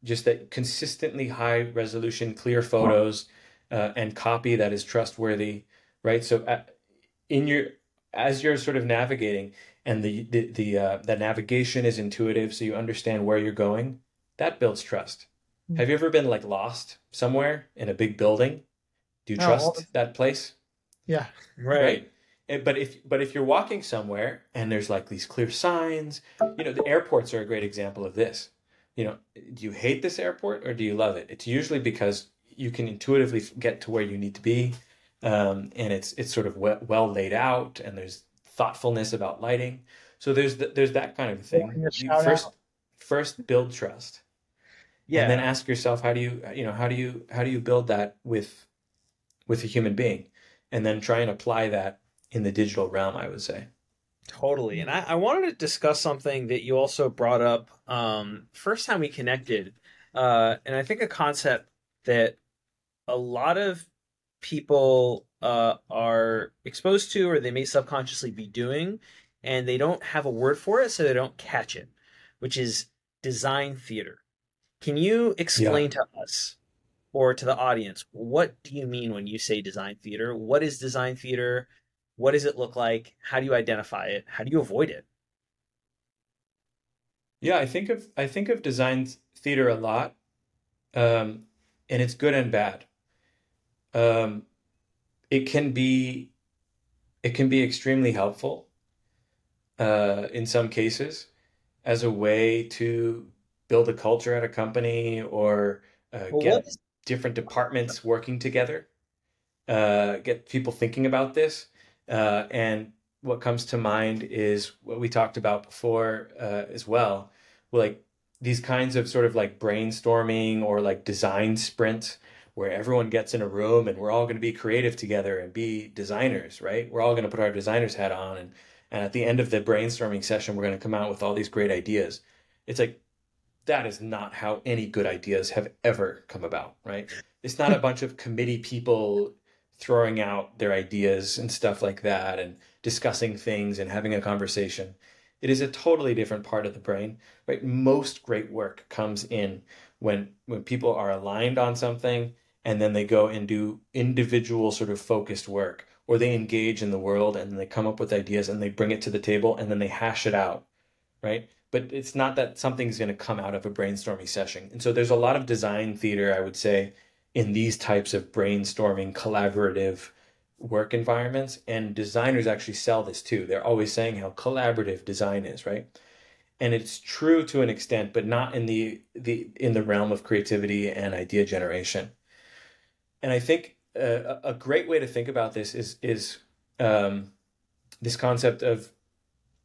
Just that consistently high resolution, clear photos, uh, and copy that is trustworthy, right? So, uh, in your as you're sort of navigating, and the the the, uh, the navigation is intuitive, so you understand where you're going. That builds trust. Mm-hmm. Have you ever been like lost somewhere in a big building? Do you trust oh, that place? Yeah, right. right? But if but if you're walking somewhere and there's like these clear signs, you know, the airports are a great example of this. You know, do you hate this airport or do you love it? It's usually because you can intuitively get to where you need to be, um, and it's it's sort of well, well laid out, and there's thoughtfulness about lighting. So there's the, there's that kind of thing. First out. first build trust, yeah, and then ask yourself how do you you know how do you how do you build that with with a human being, and then try and apply that in the digital realm, I would say. Totally. And I, I wanted to discuss something that you also brought up um, first time we connected. Uh, and I think a concept that a lot of people uh, are exposed to or they may subconsciously be doing, and they don't have a word for it, so they don't catch it, which is design theater. Can you explain yeah. to us or to the audience what do you mean when you say design theater? What is design theater? What does it look like? How do you identify it? How do you avoid it? Yeah, I think of I think of design theater a lot, um, and it's good and bad. Um, it can be it can be extremely helpful uh, in some cases as a way to build a culture at a company or uh, well, get is- different departments working together, uh, get people thinking about this. Uh, and what comes to mind is what we talked about before uh, as well, like these kinds of sort of like brainstorming or like design sprints where everyone gets in a room and we're all going to be creative together and be designers, right? We're all going to put our designer's hat on and and at the end of the brainstorming session we're going to come out with all these great ideas. It's like that is not how any good ideas have ever come about, right? It's not a bunch of committee people throwing out their ideas and stuff like that and discussing things and having a conversation. It is a totally different part of the brain, right? Most great work comes in when when people are aligned on something and then they go and do individual sort of focused work or they engage in the world and they come up with ideas and they bring it to the table and then they hash it out, right? But it's not that something's going to come out of a brainstorming session. And so there's a lot of design theater, I would say, in these types of brainstorming collaborative work environments. And designers actually sell this too. They're always saying how collaborative design is right? And it's true to an extent but not in the the in the realm of creativity and idea generation. And i think uh, a great way to think about this is is um, this concept of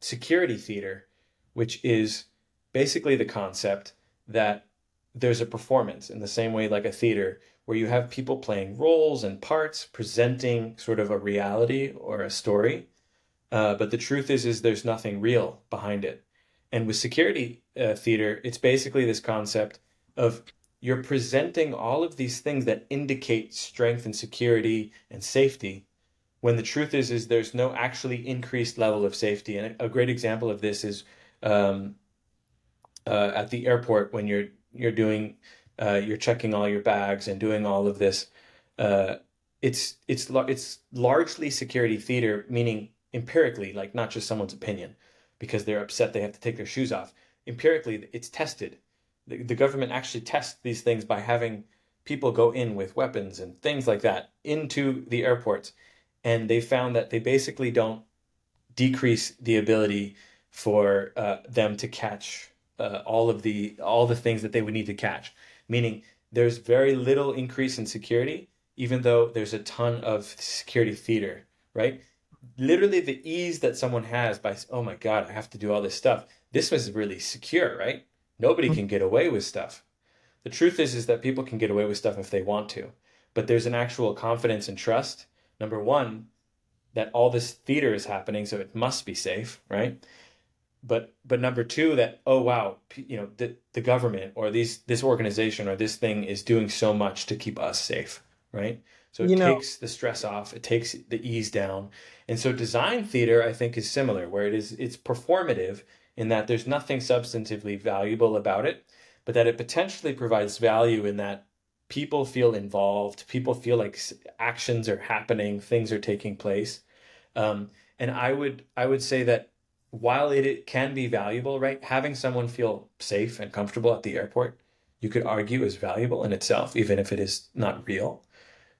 security theater which is basically the concept that there's a performance in the same way like a theater where you have people playing roles and parts, presenting sort of a reality or a story. Uh, but the truth is, is there's nothing real behind it. And with security uh, theater, it's basically this concept of you're presenting all of these things that indicate strength and security and safety when the truth is is there's no actually increased level of safety and a great example of this is um, uh, at the airport when you're you're doing uh, you're checking all your bags and doing all of this. Uh, it's it's it's largely security theater, meaning empirically, like not just someone's opinion, because they're upset they have to take their shoes off. Empirically, it's tested. The, the government actually tests these things by having people go in with weapons and things like that into the airports, and they found that they basically don't decrease the ability for uh, them to catch uh, all of the all the things that they would need to catch meaning there's very little increase in security, even though there's a ton of security theater, right? literally the ease that someone has by oh my god i have to do all this stuff. This was really secure right? Nobody can get away with stuff. The truth is is that people can get away with stuff if they want to but there's an actual confidence and trust number one that all this theater is happening so it must be safe right but but number two that oh wow you know the, the government or these this organization or this thing is doing so much to keep us safe right? So it You know- takes the stress off. It takes the ease down. And so design theater i think is similar where it is it's performative in that there's nothing substantively valuable about it but that it potentially provides value in that people feel involved people feel like actions are happening things are taking place. Um, and i would i would say that while it, it can be valuable right having someone feel safe and comfortable at the airport you could argue is valuable in itself even if it is not real.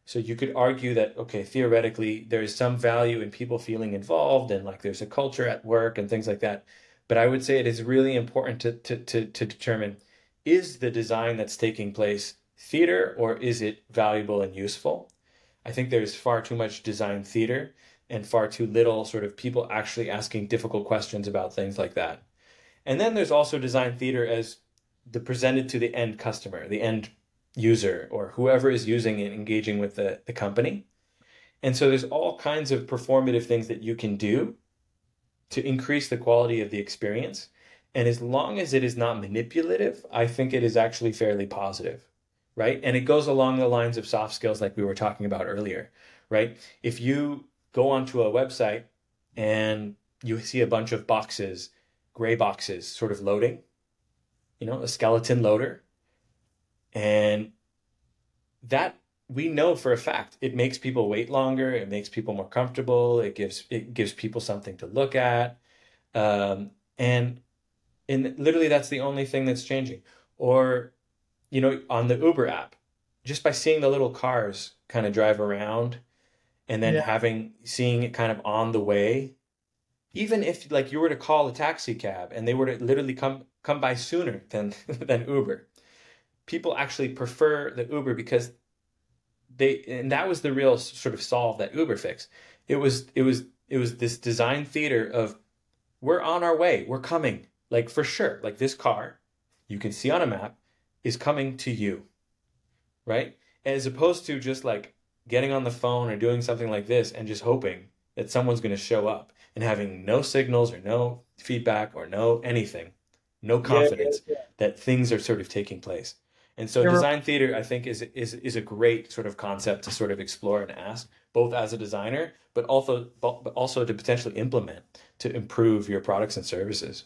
So you could argue that okay theoretically there is some value in people feeling involved and like there's a culture at work and things like that. But i would say it is really important to to to, to determine is the design that's taking place theater or is it valuable and useful? I think there's far too much design theater and far too little sort of people actually asking difficult questions about things like that and then there's also design theater as the presented to the end customer the end user or whoever is using and engaging with the, the company. And so there's all kinds of performative things that you can do to increase the quality of the experience. And as long as it is not manipulative, I think it is actually fairly positive, right? And it goes along the lines of soft skills like we were talking about earlier, right? If you go onto a website and you see a bunch of boxes, gray boxes sort of loading, you know, a skeleton loader, and that we know for a fact it makes people wait longer it makes people more comfortable it gives it gives people something to look at. Um, and and literally that's the only thing that's changing. Or you know on the uber app just by seeing the little cars kind of drive around and then Yeah. having seeing it kind of on the way even if like you were to call a taxi cab and they were to literally come come by sooner than than uber people actually prefer the Uber because they and that was the real sort of solve that Uber fix. It was it was it was this design theater of we're on our way, we're coming, like for sure. Like this car, you can see on a map, is coming to you, right? As opposed to just like getting on the phone or doing something like this and just hoping that someone's going to show up and having no signals or no feedback or no anything, no confidence that things are sort of taking place. And so design theater, I think, is is is a great sort of concept to sort of explore and ask, both as a designer, but also but also to potentially implement to improve your products and services.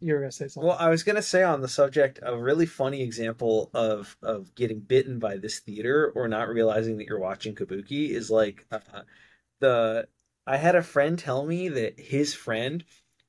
You're gonna say something. Well, I was gonna say on the subject, a really funny example of of getting bitten by this theater or not realizing that you're watching Kabuki is like uh, the I had a friend tell me that his friend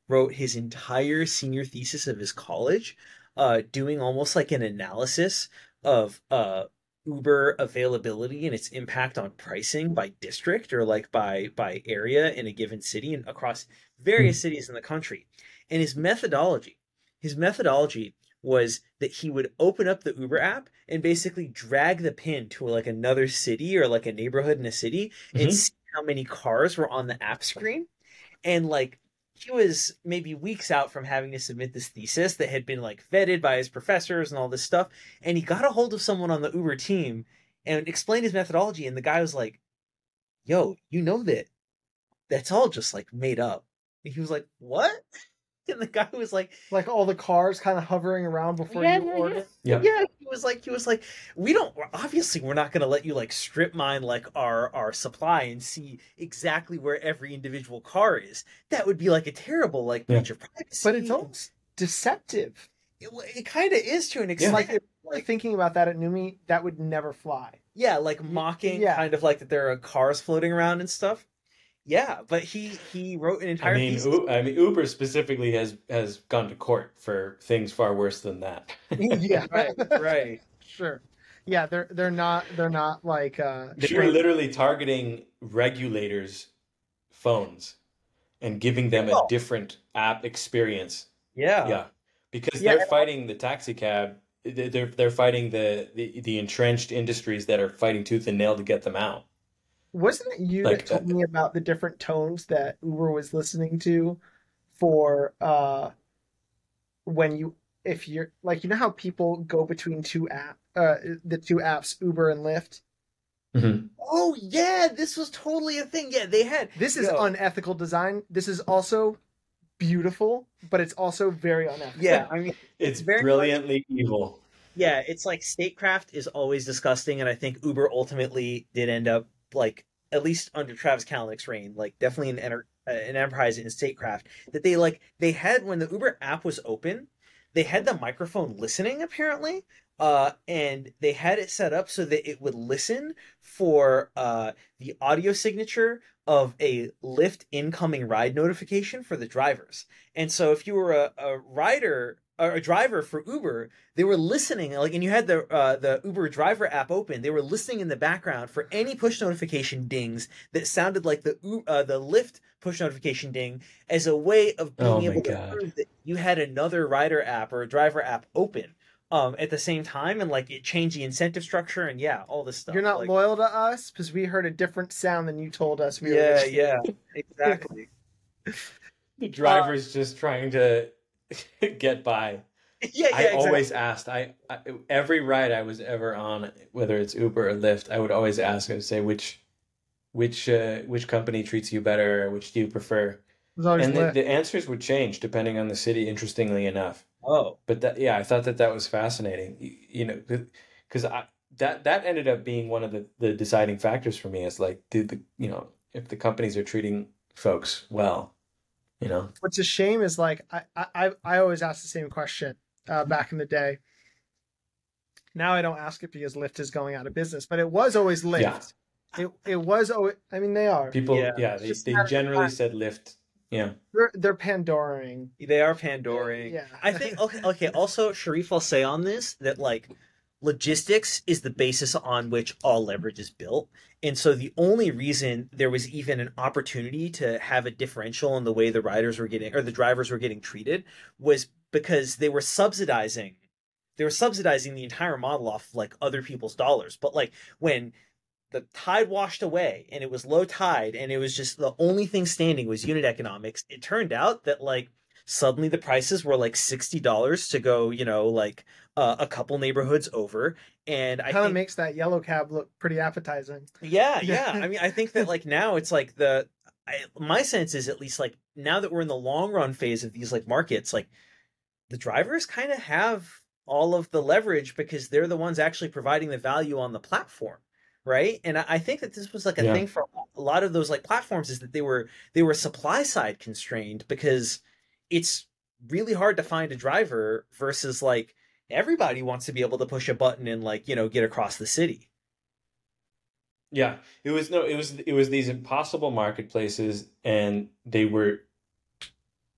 wrote his entire senior thesis of his college, uh, doing almost like an analysis of uh Uber availability and its impact on pricing by district or like by by area in a given city and across various cities in the country. And his methodology, his methodology was that he would open up the Uber app and basically drag the pin to like another city or like a neighborhood in a city and Mhm. see how many cars were on the app screen. And like he was maybe weeks out from having to submit this thesis that had been like vetted by his professors and all this stuff. And he got a hold of someone on the Uber team and explained his methodology. And the guy was like, Yo, you know that that's all just like made up. And he was like, What? And the guy was like, like all the cars kind of hovering around before Yeah, you yeah, order. Yeah. yeah he was like he was like we don't obviously we're not going to let you like strip mine like our our supply and see exactly where every individual car is that would be like a terrible like Yeah. breach of privacy But it's almost deceptive. it, it kind of is to an It's extent like if we're thinking about that at Numi, that would never fly. yeah like mocking yeah. kind of like that there are cars floating around and stuff yeah but he he wrote an entire I mean, thesis U- I mean, Uber specifically has has gone to court for things far worse than that. yeah, right right sure. Yeah, they're they're not they're not like uh They were literally targeting regulators' phones and giving them a Oh. different app experience. yeah Yeah, because Yeah. they're fighting the taxi cab. they- They're they're fighting the, the the entrenched industries that are fighting tooth and nail to get them out. Wasn't it you Like, that told uh, me about the different tones that Uber was listening to for uh when you if you're like you know how people go between two app uh the two apps Uber and Lyft? Mhm. Oh yeah, this was totally a thing. Yeah, they had This is Yo. unethical design. This is also beautiful, but it's also very unethical. yeah. I mean, it's very much- brilliantly evil. yeah, it's like statecraft is always disgusting, and I think Uber ultimately did end up like at least under Travis Kalanick's reign, like definitely an enter- uh, an enterprise in statecraft that they like they had when the Uber app was open, they had the microphone listening apparently. Uh, and they had it set up so that it would listen for uh, the audio signature of a Lyft incoming ride notification for the drivers. And so if you were a, a rider a driver for Uber, they were listening like and you had the uh, the Uber driver app open, they were listening in the background for any push notification dings that sounded like the uh, the Lyft push notification ding as a way of being Oh my able to God. prove that you had another rider app or a driver app open um at the same time and like it changed the incentive structure and yeah, all this stuff. You're not like, loyal to us because we heard a different sound than you told us we Yeah, listening. yeah. Exactly. The driver's just trying to get by. yeah, yeah, I exactly. always asked. I, I every ride I was ever on, whether it's Uber or Lyft, I would always ask. I would say which which uh, which company treats you better, or which do you prefer? It was always And the, the answers would change depending on the city. Interestingly enough, Oh. but that yeah, I thought that that was fascinating. You, you know, because I that that ended up being one of the the deciding factors for me. Is like, did the you know if the companies are treating folks well, you know. What's a shame is like I I I always ask the same question uh, back in the day. Now I don't ask it because Lyft is going out of business, but it was always Lyft. Yeah. It it was always. I mean, they are. People, Yeah. yeah, they, they not- generally said Lyft. Yeah, They're they're Pandoring. They are Pandoring. Yeah. I think okay, okay. Also, Sharif, I'll say on this that like logistics is the basis on which all leverage is built. And so the only reason there was even an opportunity to have a differential in the way the riders were getting or the drivers were getting treated was because they were subsidizing they were subsidizing the entire model off like other people's dollars. But like when the tide washed away and it was low tide and it was just the only thing standing was unit economics, it turned out that like suddenly the prices were like $60 to go, you know, like uh, a couple neighborhoods over. And I Kind of makes that yellow cab look pretty appetizing. yeah, Yeah. yeah. I mean, I think that like now it's like the I, my sense is at least like now that we're in the long run phase of these like markets, like the drivers kind of have all of the leverage because they're the ones actually providing the value on the platform, right? And I, I think that this was like a Yeah. thing for a lot of those like platforms is that they were they were supply side constrained because it's really hard to find a driver versus like everybody wants to be able to push a button and like you know get across the city. yeah. It was no, it was it was these impossible marketplaces, and they were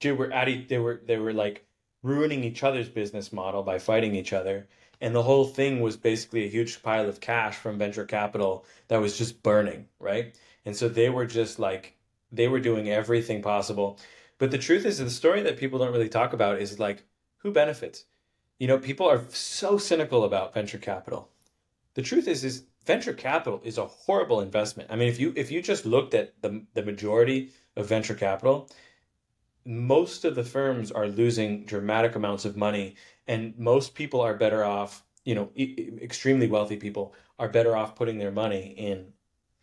they were at e- they were they were like ruining each other's business model by fighting each other, and the whole thing was basically a huge pile of cash from venture capital that was just burning, right? And so they were just like they were doing everything possible. But the truth is, the story that people don't really talk about is like who benefits. You know, people are so cynical about venture capital. The truth is, is venture capital is a horrible investment. I mean, if you if you just looked at the the majority of venture capital, most of the firms are losing dramatic amounts of money, and most people are better off. You know, e- extremely wealthy people are better off putting their money in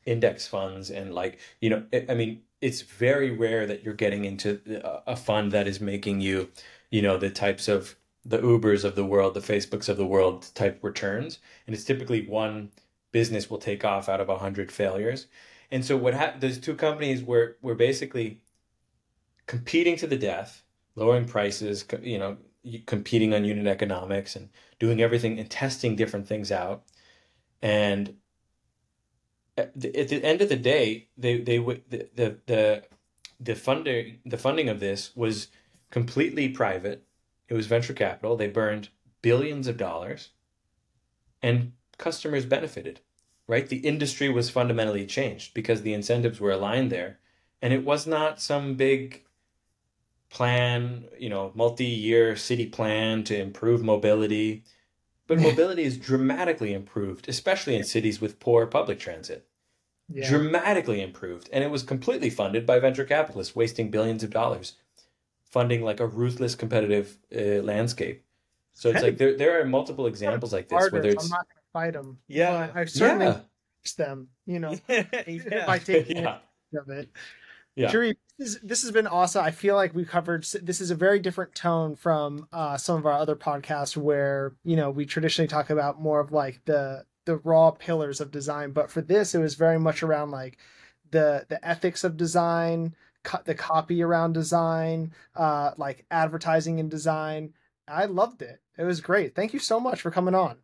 index funds and like you know, I mean, it's very rare that you're getting into a- fund that is making you, you know, the types of the Ubers of the world, the Facebooks of the world type returns, and it's typically one business will take off out of a hundred failures. And so what happened? Those two companies were were basically competing to the death, lowering prices, you know, competing on unit economics and doing everything and testing different things out. And at the, at the end of the day, they they the the the the funding the funding of this was completely private. It was venture capital. They burned billions of dollars, and customers benefited. Right, the industry was fundamentally changed because the incentives were aligned there, and it was not some big plan, you know, multi-year city plan to improve mobility. But mobility is dramatically improved, especially in cities with poor public transit. Yeah. dramatically improved, and it was completely funded by venture capitalists, wasting billions of dollars, funding like a ruthless competitive uh, landscape. So it's like there there are multiple examples like this, Artists, whether it's I'm not going to fight them. Yeah. I certainly yeah, them. You know, yeah. by taking yeah, of it. Yeah. This, this has been awesome. I feel like we covered. This is a very different tone from uh, some of our other podcasts, where you know we traditionally talk about more of like the the raw pillars of design. But for this, it was very much around like the the ethics of design, co- the copy around design, uh, like advertising and design. I loved it. It was great. Thank you so much for coming on.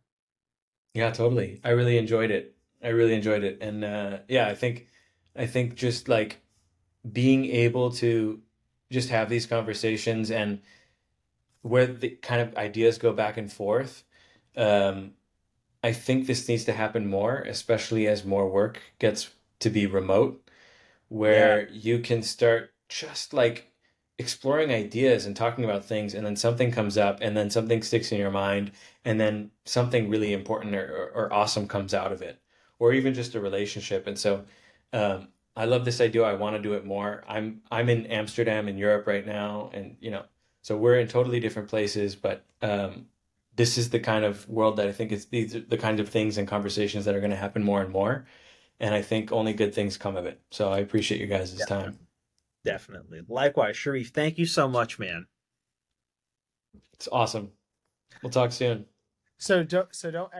yeah, totally. I really enjoyed it. I really enjoyed it, and uh, yeah, I think I think just like being able to just have these conversations and where the kind of ideas go back and forth. Um, I think this needs to happen more, especially as more work gets to be remote, where you can start just like exploring ideas and talking about things, and then something comes up, and then something sticks in your mind, and then something really important or, or, or awesome comes out of it, or even just a relationship. And so, um, I love this idea. I want to do it more. I'm I'm in Amsterdam in Europe right now, and you know, so we're in totally different places, but um, this is the kind of world that I think it's these are the kind of things and conversations that are going to happen more and more, and I think only good things come of it. So I appreciate you guys' time. Definitely. Likewise, Sharif, thank you so much, man. It's awesome. We'll talk soon. So don't so don't